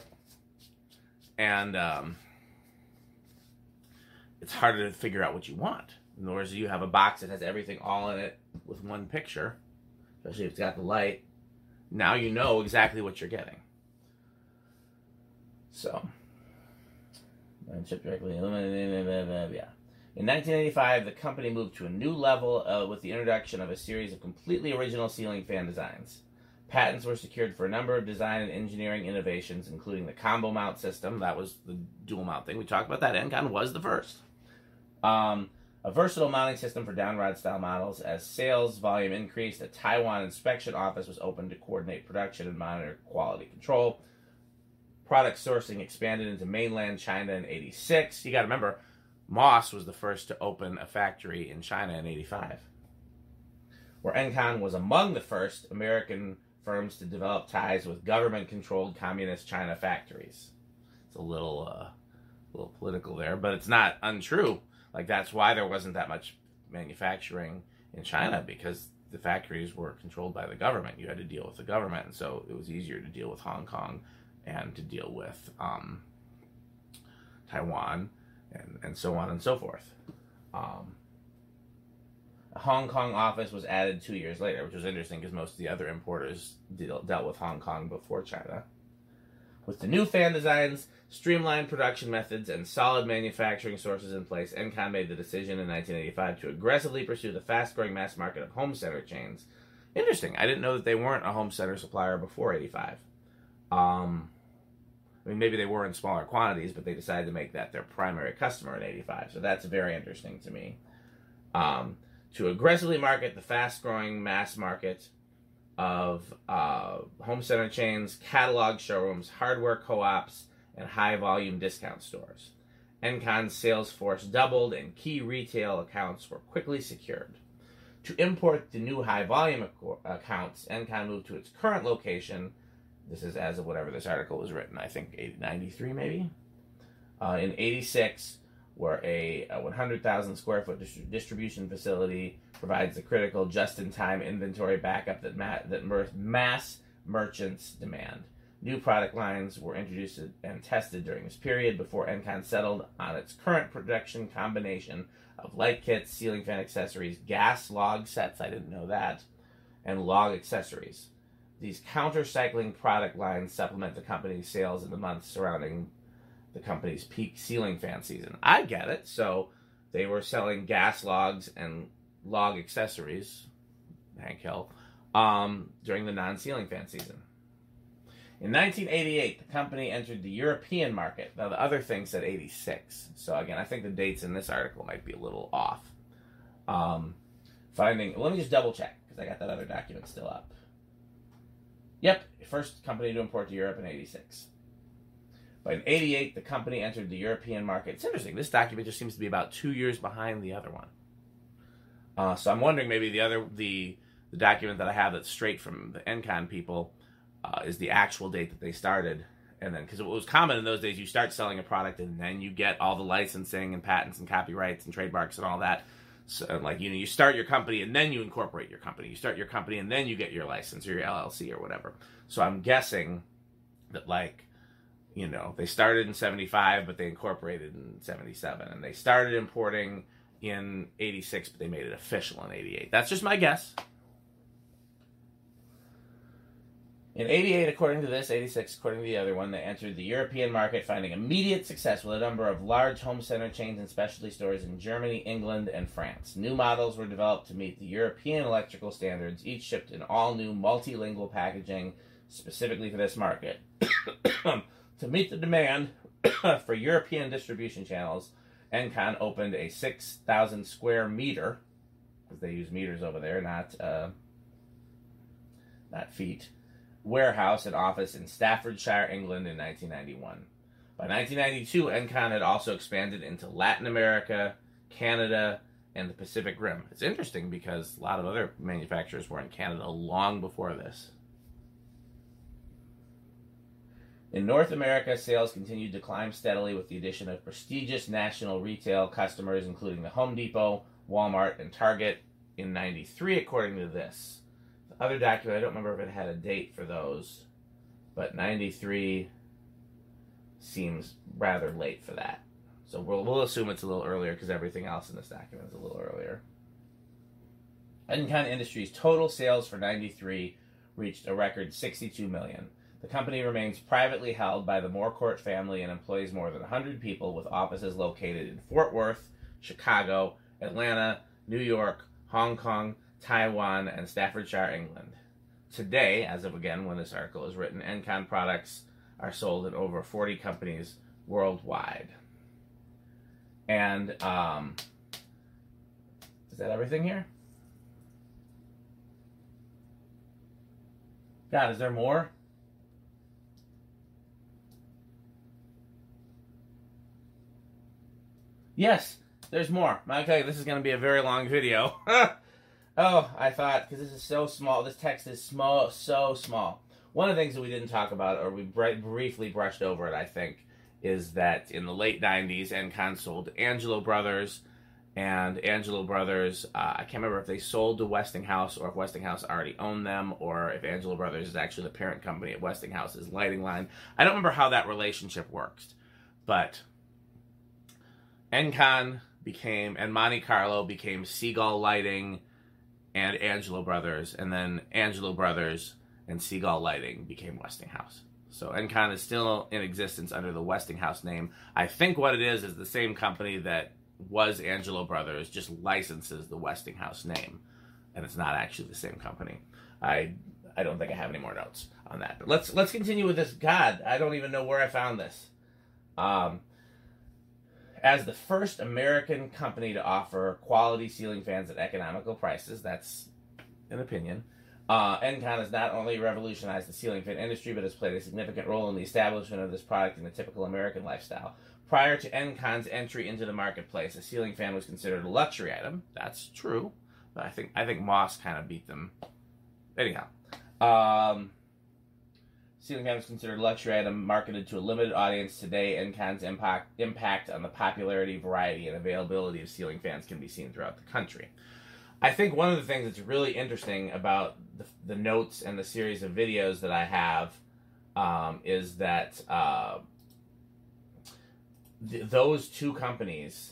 and um, it's harder to figure out what you want. In other words, you have a box that has everything all in it with one picture, especially if it's got the light. Now you know exactly what you're getting. So, and ship directly. Yeah. In 1985, the company moved to a new level uh, with the introduction of a series of completely original ceiling fan designs. Patents were secured for a number of design and engineering innovations, including the combo mount system. That was the dual mount thing. We talked about that. Encon was the first. Um, a versatile mounting system for downrod style models. As sales volume increased, a Taiwan inspection office was opened to coordinate production and monitor quality control. Product sourcing expanded into mainland China in 86. You got to remember, Moss was the first to open a factory in China in 85. Where Encon was among the first American firms to develop ties with government-controlled communist China factories. It's a little, uh, little political there, but it's not untrue. Like that's why there wasn't that much manufacturing in China because the factories were controlled by the government. You had to deal with the government, and so it was easier to deal with Hong Kong and to deal with um, Taiwan and, and so on and so forth. Um, Hong Kong office was added two years later, which was interesting because most of the other importers deal, dealt with Hong Kong before China. With the new fan designs, streamlined production methods, and solid manufacturing sources in place, Encon made the decision in 1985 to aggressively pursue the fast growing mass market of home center chains. Interesting. I didn't know that they weren't a home center supplier before 85. Um, I mean, maybe they were in smaller quantities, but they decided to make that their primary customer in 85. So that's very interesting to me. Um, to aggressively market the fast growing mass market of uh, home center chains, catalog showrooms, hardware co ops, and high volume discount stores. Encon's sales force doubled and key retail accounts were quickly secured. To import the new high volume accounts, Encon moved to its current location. This is as of whatever this article was written, I think 93 maybe. Uh, in 86, where a, a 100,000 square foot dist- distribution facility provides the critical just in time inventory backup that, ma- that mer- mass merchants demand. New product lines were introduced and tested during this period before Encon settled on its current production combination of light kits, ceiling fan accessories, gas log sets, I didn't know that, and log accessories. These counter cycling product lines supplement the company's sales in the months surrounding the company's peak ceiling fan season. I get it. So they were selling gas logs and log accessories, Hank Hill, um, during the non ceiling fan season. In 1988, the company entered the European market. Now, the other thing said 86. So, again, I think the dates in this article might be a little off. Um, finding, let me just double check because I got that other document still up. Yep, first company to import to Europe in 86. But in 88, the company entered the European market. It's interesting. This document just seems to be about two years behind the other one. Uh, so I'm wondering maybe the other the the document that I have that's straight from the Encon people uh, is the actual date that they started, and then because it was common in those days, you start selling a product and then you get all the licensing and patents and copyrights and trademarks and all that. So like you know you start your company and then you incorporate your company. You start your company and then you get your license or your LLC or whatever. So I'm guessing that like you know, they started in 75, but they incorporated in 77. And they started importing in 86, but they made it official in 88. That's just my guess. In 88, according to this, 86, according to the other one, they entered the European market, finding immediate success with a number of large home center chains and specialty stores in Germany, England, and France. New models were developed to meet the European electrical standards, each shipped in all new multilingual packaging specifically for this market. To meet the demand for European distribution channels, Encon opened a 6,000 square meter, because they use meters over there, not uh, not feet, warehouse and office in Staffordshire, England in 1991. By 1992, Encon had also expanded into Latin America, Canada, and the Pacific Rim. It's interesting because a lot of other manufacturers were in Canada long before this. In North America, sales continued to climb steadily with the addition of prestigious national retail customers, including the Home Depot, Walmart, and Target in 93, according to this. The other document, I don't remember if it had a date for those, but 93 seems rather late for that. So we'll, we'll assume it's a little earlier because everything else in this document is a little earlier. Encon Industries' total sales for 93 reached a record 62 million. The company remains privately held by the Moorcourt family and employs more than 100 people with offices located in Fort Worth, Chicago, Atlanta, New York, Hong Kong, Taiwan, and Staffordshire, England. Today, as of again when this article is written, Encon products are sold in over 40 companies worldwide. And um, is that everything here? God, is there more? Yes, there's more. Okay, this is going to be a very long video. oh, I thought, because this is so small, this text is small, so small. One of the things that we didn't talk about, or we briefly brushed over it, I think, is that in the late 90s, Encon sold Angelo Brothers, and Angelo Brothers, uh, I can't remember if they sold to Westinghouse or if Westinghouse already owned them, or if Angelo Brothers is actually the parent company at Westinghouse's lighting line. I don't remember how that relationship works, but Encon became and Monte Carlo became Seagull Lighting and Angelo Brothers, and then Angelo Brothers and Seagull Lighting became Westinghouse. So Encon is still in existence under the Westinghouse name. I think what it is is the same company that was Angelo Brothers just licenses the Westinghouse name, and it's not actually the same company. I I don't think I have any more notes on that. But let's let's continue with this. God, I don't even know where I found this. Um, as the first American company to offer quality ceiling fans at economical prices, that's an opinion, Uh, Encon has not only revolutionized the ceiling fan industry, but has played a significant role in the establishment of this product in the typical American lifestyle. Prior to Encon's entry into the marketplace, a ceiling fan was considered a luxury item. That's true, but I think I think Moss kind of beat them. Anyhow, um, ceiling fan was considered a luxury item marketed to a limited audience. Today, Encon's impact impact on the popularity, variety, and availability of ceiling fans can be seen throughout the country. I think one of the things that's really interesting about the, the notes and the series of videos that I have um, is that uh, th- those two companies.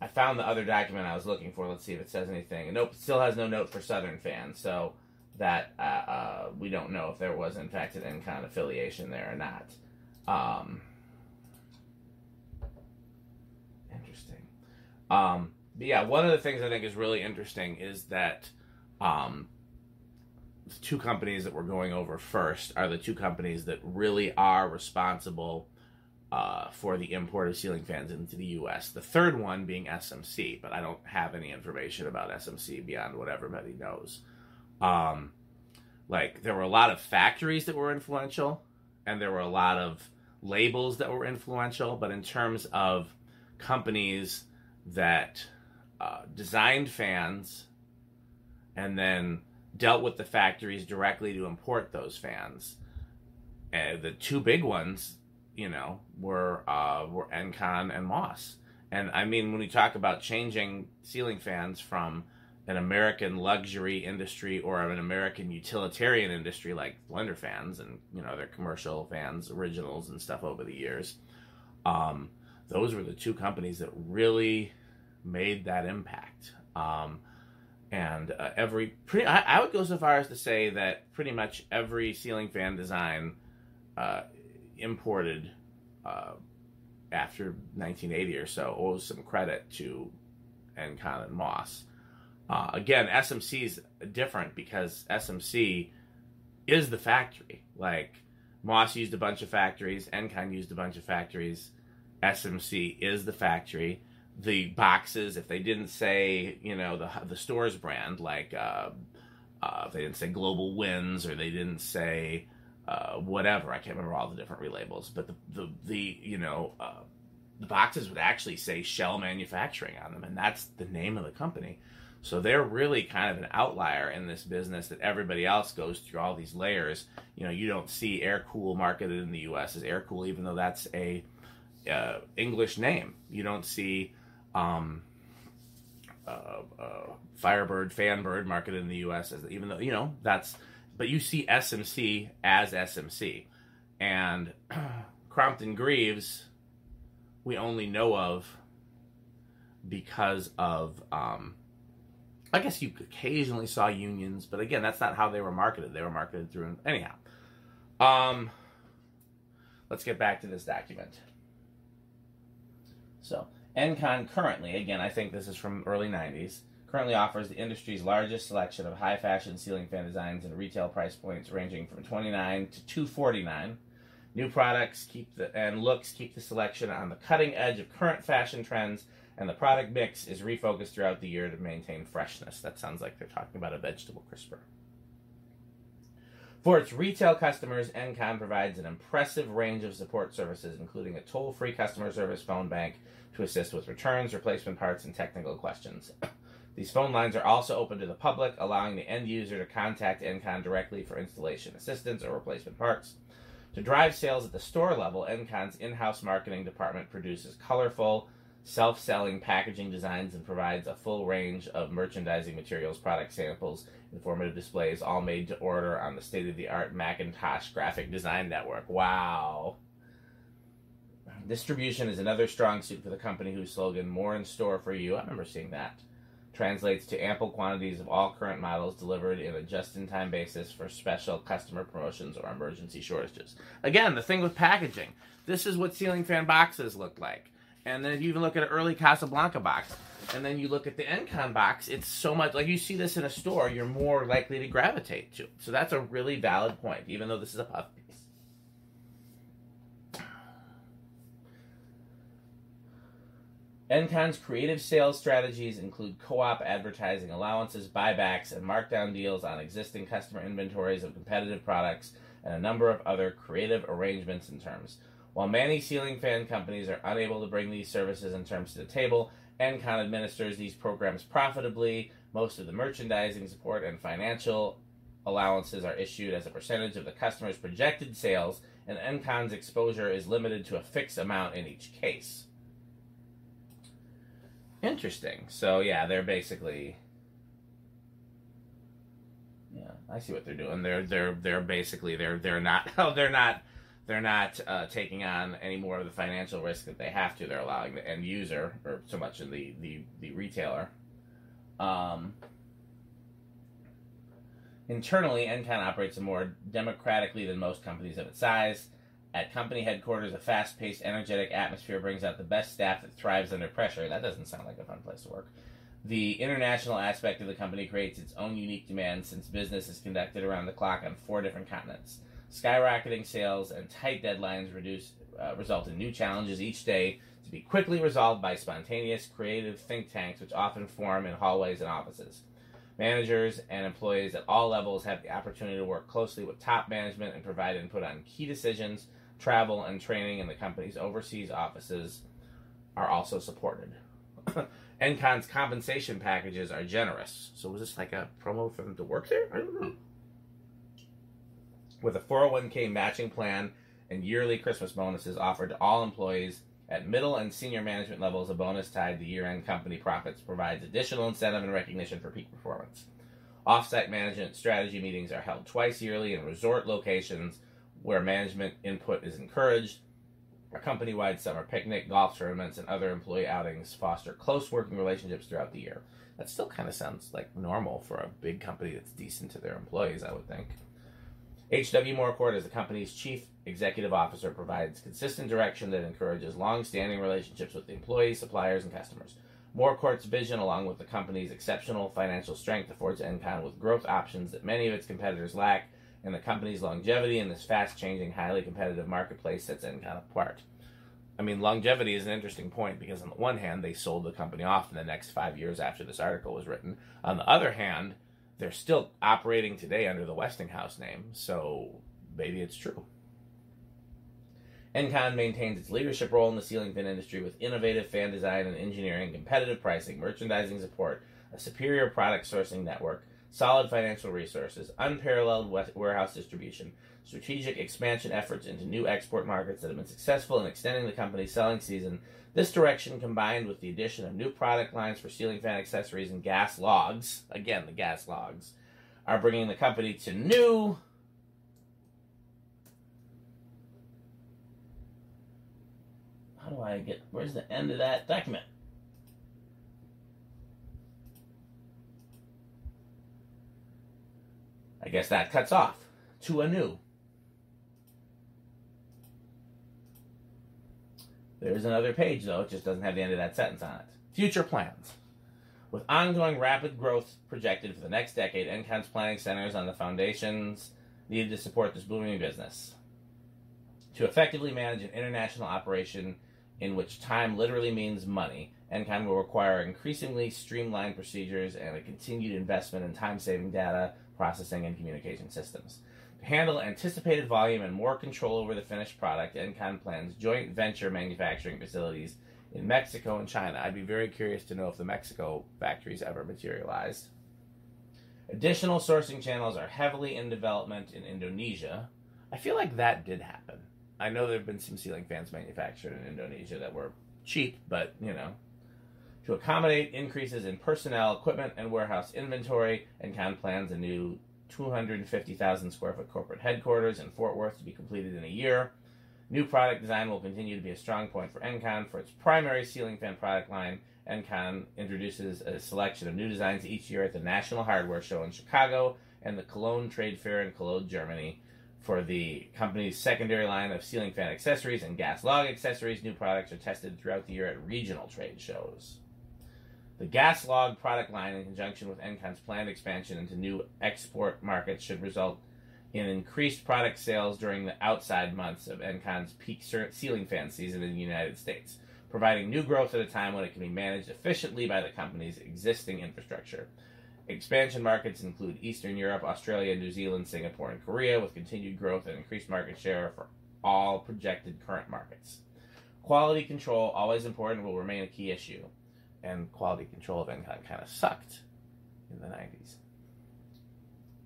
I found the other document I was looking for. Let's see if it says anything. Nope, still has no note for Southern fans. So that uh, uh, we don't know if there was in fact an Encon affiliation there or not. Um, interesting. Um, but yeah, one of the things I think is really interesting is that um, the two companies that we're going over first are the two companies that really are responsible uh, for the import of ceiling fans into the U.S. The third one being SMC, but I don't have any information about SMC beyond what everybody knows. Um, like there were a lot of factories that were influential, and there were a lot of labels that were influential. But in terms of companies that uh, designed fans and then dealt with the factories directly to import those fans, uh, the two big ones, you know, were uh, were Encon and Moss. And I mean, when we talk about changing ceiling fans from an American luxury industry or an American utilitarian industry like blender fans and you know their commercial fans, originals and stuff over the years. Um, those were the two companies that really made that impact. Um, and uh, every pretty, I, I, would go so far as to say that pretty much every ceiling fan design uh, imported uh, after 1980 or so owes some credit to Encon and Moss. Uh, again, SMC is different because SMC is the factory. Like Moss used a bunch of factories, Encon used a bunch of factories. SMC is the factory. The boxes, if they didn't say, you know, the the store's brand, like uh, uh, if they didn't say Global Wins or they didn't say uh, whatever, I can't remember all the different relabels, but the the, the you know uh, the boxes would actually say Shell Manufacturing on them, and that's the name of the company. So they're really kind of an outlier in this business that everybody else goes through all these layers. You know, you don't see Air Cool marketed in the U.S. as Air Cool, even though that's a uh, English name. You don't see um, uh, uh, Firebird, Fanbird marketed in the U.S. as even though you know that's, but you see SMC as SMC, and Crompton Greaves, we only know of because of. Um, I guess you occasionally saw unions, but again, that's not how they were marketed. They were marketed through anyhow. Um, let's get back to this document. So, Encon currently, again, I think this is from early 90s, currently offers the industry's largest selection of high fashion ceiling fan designs and retail price points ranging from 29 to 249. New products keep the and looks keep the selection on the cutting edge of current fashion trends and the product mix is refocused throughout the year to maintain freshness. That sounds like they're talking about a vegetable crisper. For its retail customers, Encon provides an impressive range of support services, including a toll free customer service phone bank to assist with returns, replacement parts, and technical questions. These phone lines are also open to the public, allowing the end user to contact Encon directly for installation assistance or replacement parts. To drive sales at the store level, Encon's in house marketing department produces colorful, self selling packaging designs and provides a full range of merchandising materials, product samples, informative displays, all made to order on the state of the art Macintosh graphic design network. Wow. Distribution is another strong suit for the company whose slogan, More in Store for You, I remember seeing that, translates to ample quantities of all current models delivered in a just in time basis for special customer promotions or emergency shortages. Again, the thing with packaging this is what ceiling fan boxes look like and then if you even look at an early Casablanca box, and then you look at the Encon box, it's so much like you see this in a store, you're more likely to gravitate to. So that's a really valid point, even though this is a puff piece. Encon's creative sales strategies include co op advertising allowances, buybacks, and markdown deals on existing customer inventories of competitive products, and a number of other creative arrangements and terms. While many ceiling fan companies are unable to bring these services and terms to the table, Encon administers these programs profitably. Most of the merchandising support and financial allowances are issued as a percentage of the customer's projected sales, and Encon's exposure is limited to a fixed amount in each case. Interesting. So yeah, they're basically yeah, I see what they're doing. They're they're they're basically they're they're not oh they're not they're not uh, taking on any more of the financial risk that they have to. They're allowing the end user or so much of the the the retailer. Um, internally, Encon operates more democratically than most companies of its size. At company headquarters, a fast paced, energetic atmosphere brings out the best staff that thrives under pressure. That doesn't sound like a fun place to work. The international aspect of the company creates its own unique demands since business is conducted around the clock on four different continents. Skyrocketing sales and tight deadlines reduce, uh, result in new challenges each day to be quickly resolved by spontaneous, creative think tanks, which often form in hallways and offices. Managers and employees at all levels have the opportunity to work closely with top management and provide input on key decisions travel, and training in the company's overseas offices are also supported. Encon's compensation packages are generous. So was this like a promo for them to work there? I don't know. With a 401k matching plan and yearly Christmas bonuses offered to all employees at middle and senior management levels, a bonus tied to year-end company profits provides additional incentive and recognition for peak performance. Offsite management strategy meetings are held twice yearly in resort locations where management input is encouraged. A company wide summer picnic, golf tournaments, and other employee outings foster close working relationships throughout the year. That still kind of sounds like normal for a big company that's decent to their employees, I would think. H.W. Morcourt, as the company's chief executive officer, provides consistent direction that encourages long standing relationships with the employees, suppliers, and customers. Morcourt's vision, along with the company's exceptional financial strength, affords Encon with growth options that many of its competitors lack and the company's longevity in this fast changing, highly competitive marketplace sets Encon apart. I mean, longevity is an interesting point because, on the one hand, they sold the company off in the next five years after this article was written. On the other hand, they're still operating today under the Westinghouse name, so maybe it's true. Encon maintains its leadership role in the ceiling fan industry with innovative fan design and engineering, competitive pricing, merchandising support, a superior product sourcing network, solid financial resources, unparalleled warehouse distribution, strategic expansion efforts into new export markets that have been successful in extending the company's selling season. This direction, combined with the addition of new product lines for ceiling fan accessories and gas logs, again, the gas logs, are bringing the company to new. How do I get. Where's the end of that document? I guess that cuts off to a new. There's another page, though. It just doesn't have the end of that sentence on it. Future plans. With ongoing rapid growth projected for the next decade, Encon's planning centers on the foundations needed to support this booming business. To effectively manage an international operation in which time literally means money, Encon will require increasingly streamlined procedures and a continued investment in time saving data processing, and communication systems. Handle anticipated volume and more control over the finished product, Encon plans joint venture manufacturing facilities in Mexico and China. I'd be very curious to know if the Mexico factories ever materialized. Additional sourcing channels are heavily in development in Indonesia. I feel like that did happen. I know there have been some ceiling fans manufactured in Indonesia that were cheap, but you know, to accommodate increases in personnel, equipment, and warehouse inventory, Encon plans a new 250,000 square foot corporate headquarters in Fort Worth to be completed in a year. New product design will continue to be a strong point for Encon For its primary ceiling fan product line, Encon introduces a selection of new designs each year at the National Hardware Show in Chicago and the Cologne Trade Fair in Cologne, Germany. For the company's secondary line of ceiling fan accessories and gas log accessories, new products are tested throughout the year at regional trade shows. The gas log product line, in conjunction with Encon's planned expansion into new export markets, should result in increased product sales during the outside months of Encon's peak ceiling fan season in the United States. providing new growth at a time when it can be managed efficiently by the company's existing infrastructure. Expansion markets include Eastern Europe, Australia, New Zealand, Singapore, and Korea, with continued growth and increased market share for all projected current markets. Quality control, always important, will remain a key issue. And quality control of Encon kind of sucked in the 90s.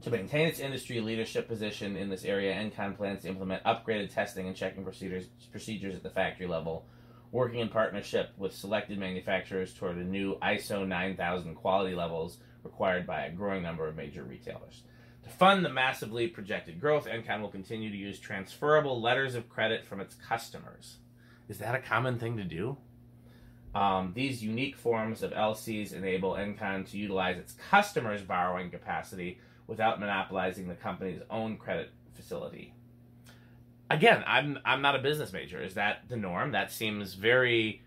To maintain its industry leadership position in this area, Encon plans to implement upgraded testing and checking procedures, procedures at the factory level, working in partnership with selected manufacturers toward the new ISO 9000 quality levels required by a growing number of major retailers. To fund the massively projected growth, Encon will continue to use transferable letters of credit from its customers. Is that a common thing to do? Um, these unique forms of LCs enable Encon to utilize its customers' borrowing capacity without monopolizing the company's own credit facility. Again, I'm I'm not a business major. Is that the norm? That seems very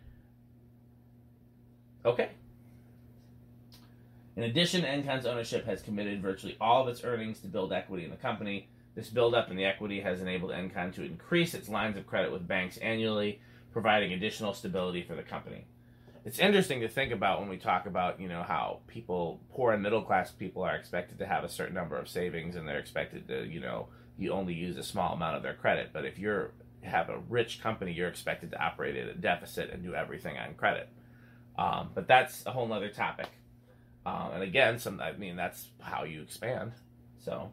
okay. In addition, Encon's ownership has committed virtually all of its earnings to build equity in the company. This buildup in the equity has enabled Encon to increase its lines of credit with banks annually, providing additional stability for the company. It's interesting to think about when we talk about, you know, how people, poor and middle class people, are expected to have a certain number of savings and they're expected to, you know, you only use a small amount of their credit. But if you're have a rich company, you're expected to operate at a deficit and do everything on credit. Um, but that's a whole other topic. Um, and again, some I mean that's how you expand. So,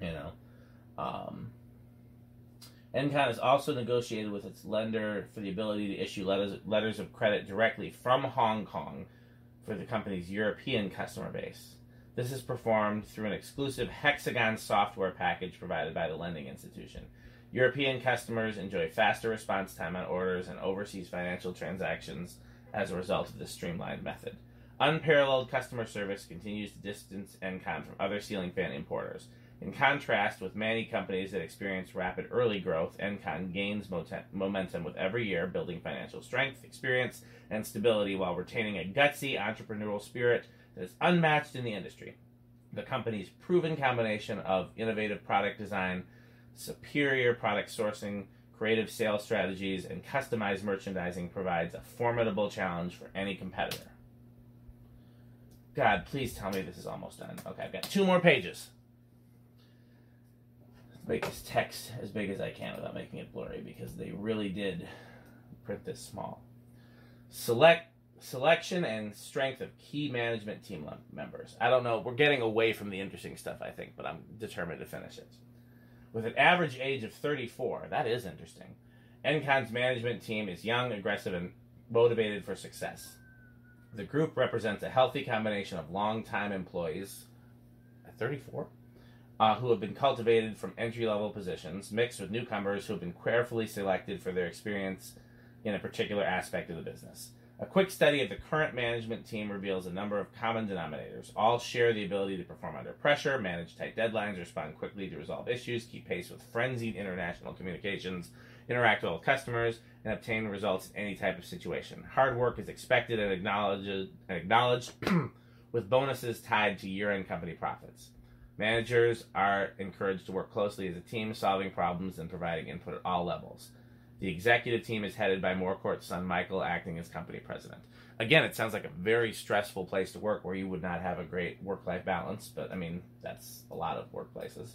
you know, um, Encon has also negotiated with its lender for the ability to issue letters letters of credit directly from Hong Kong for the company's European customer base. This is performed through an exclusive Hexagon software package provided by the lending institution. European customers enjoy faster response time on orders and overseas financial transactions as a result of this streamlined method. Unparalleled customer service continues to distance Encon from other ceiling fan importers. In contrast with many companies that experience rapid early growth, Encon gains momentum with every year, building financial strength, experience, and stability while retaining a gutsy entrepreneurial spirit that is unmatched in the industry. The company's proven combination of innovative product design, superior product sourcing, creative sales strategies, and customized merchandising provides a formidable challenge for any competitor. God, please tell me this is almost done. Okay, I've got two more pages. Make this text as big as I can without making it blurry because they really did print this small. Select selection and strength of key management team members. I don't know. We're getting away from the interesting stuff, I think, but I'm determined to finish it. With an average age of 34, that is interesting. Encon's management team is young, aggressive, and motivated for success. The group represents a healthy combination of long-time employees at 34 uh, who have been cultivated from entry-level positions, mixed with newcomers who have been carefully selected for their experience in a particular aspect of the business. A quick study of the current management team reveals a number of common denominators. All share the ability to perform under pressure, manage tight deadlines, respond quickly to resolve issues, keep pace with frenzied international communications, interact well with customers, and obtain results in any type of situation. Hard work is expected and acknowledged, and acknowledged with bonuses tied to year end company profits. Managers are encouraged to work closely as a team, solving problems and providing input at all levels. The executive team is headed by Morcourt's son Michael, acting as company president. Again, it sounds like a very stressful place to work where you would not have a great work life balance, but I mean, that's a lot of workplaces.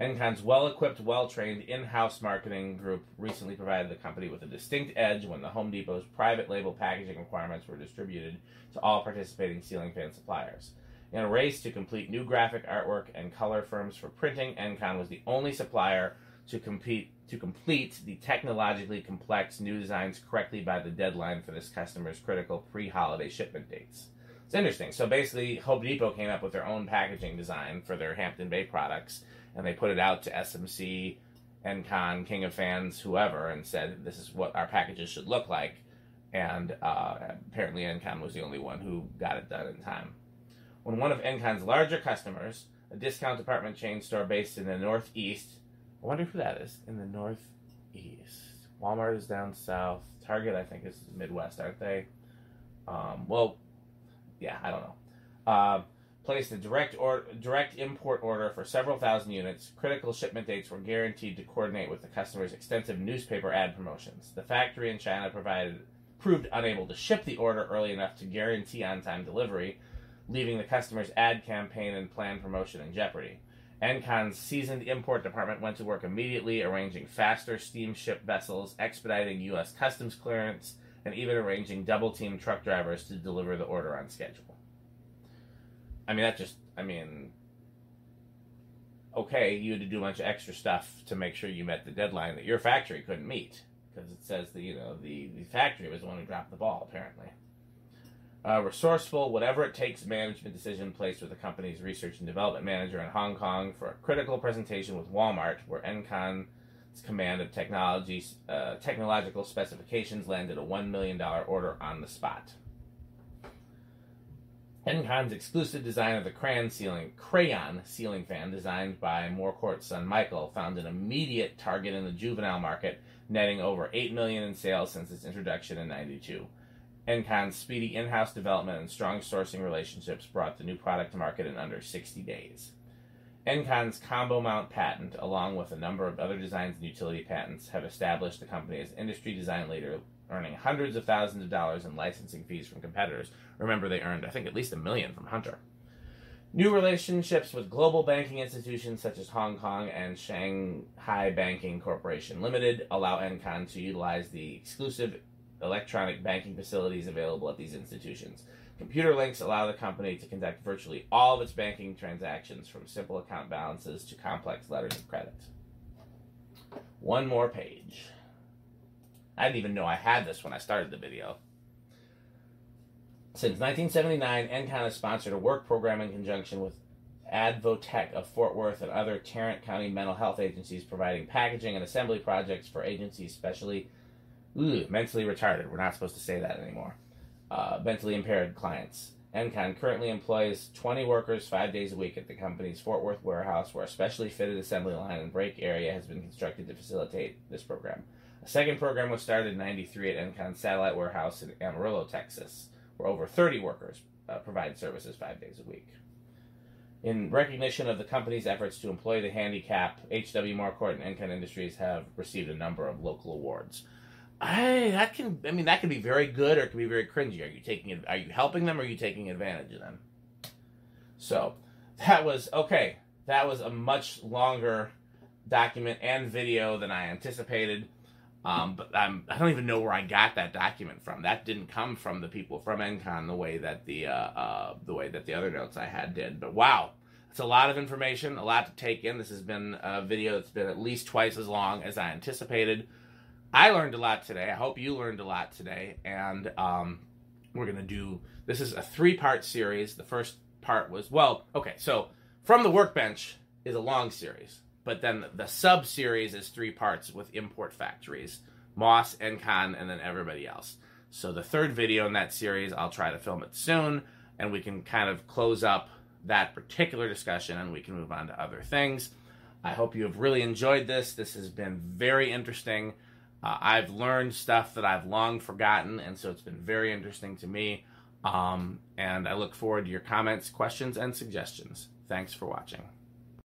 Encon's well equipped, well trained in house marketing group recently provided the company with a distinct edge when the Home Depot's private label packaging requirements were distributed to all participating ceiling fan suppliers. In a race to complete new graphic artwork and color firms for printing, Encon was the only supplier to compete to complete the technologically complex new designs correctly by the deadline for this customer's critical pre-holiday shipment dates. It's interesting. So basically, Home Depot came up with their own packaging design for their Hampton Bay products, and they put it out to SMC, Encon, King of Fans, whoever, and said this is what our packages should look like. And uh, apparently, Encon was the only one who got it done in time. When one of Encon's larger customers, a discount department chain store based in the Northeast, I wonder who that is in the Northeast. Walmart is down south. Target, I think, is Midwest, aren't they? Um, well, yeah, I don't know. Uh, placed a direct or direct import order for several thousand units. Critical shipment dates were guaranteed to coordinate with the customer's extensive newspaper ad promotions. The factory in China provided proved unable to ship the order early enough to guarantee on-time delivery, leaving the customer's ad campaign and planned promotion in jeopardy. Encon's seasoned import department went to work immediately, arranging faster steamship vessels, expediting U.S. customs clearance, and even arranging double team truck drivers to deliver the order on schedule. I mean, that just, I mean, okay, you had to do a bunch of extra stuff to make sure you met the deadline that your factory couldn't meet because it says that, you know, the, the factory was the one who dropped the ball, apparently. Uh, resourceful, whatever it takes management decision placed with the company's research and development manager in Hong Kong for a critical presentation with Walmart, where Encon's command of technology, uh, technological specifications landed a $1 million order on the spot. Encon's exclusive design of the crayon ceiling, crayon ceiling fan, designed by Morcourt's son Michael, found an immediate target in the juvenile market, netting over eight million in sales since its introduction in '92. Encon's speedy in-house development and strong sourcing relationships brought the new product to market in under 60 days. Encon's combo mount patent, along with a number of other designs and utility patents, have established the company as industry design leader earning hundreds of thousands of dollars in licensing fees from competitors. Remember, they earned, I think, at least a million from Hunter. New relationships with global banking institutions such as Hong Kong and Shanghai Banking Corporation Limited allow Encon to utilize the exclusive electronic banking facilities available at these institutions. Computer links allow the company to conduct virtually all of its banking transactions from simple account balances to complex letters of credit. One more page. I didn't even know I had this when I started the video. Since 1979, Encon has sponsored a work program in conjunction with Advotech of Fort Worth and other Tarrant County mental health agencies providing packaging and assembly projects for agencies specially mentally retarded. We're not supposed to say that anymore. Uh, mentally impaired clients. Encon currently employs 20 workers five days a week at the company's Fort Worth warehouse, where a specially fitted assembly line and break area has been constructed to facilitate this program. A second program was started in 93 at Encon's satellite warehouse in Amarillo, Texas, where over 30 workers uh, provide services five days a week. In recognition of the company's efforts to employ the handicap, H.W. Morcourt and Encon Industries have received a number of local awards. I that can I mean that can be very good or it can be very cringy. Are you taking are you helping them or are you taking advantage of them? So that was okay. That was a much longer document and video than I anticipated. Um, but I'm, I don't even know where I got that document from. That didn't come from the people from Encon the way that the uh, uh, the way that the other notes I had did. But wow, it's a lot of information, a lot to take in. This has been a video that's been at least twice as long as I anticipated. I learned a lot today. I hope you learned a lot today. And um, we're going to do this is a three part series. The first part was, well, okay, so From the Workbench is a long series, but then the sub series is three parts with import factories Moss, Encon, and then everybody else. So the third video in that series, I'll try to film it soon, and we can kind of close up that particular discussion and we can move on to other things. I hope you have really enjoyed this. This has been very interesting. Uh, I've learned stuff that I've long forgotten, and so it's been very interesting to me. Um, and I look forward to your comments, questions, and suggestions. Thanks for watching.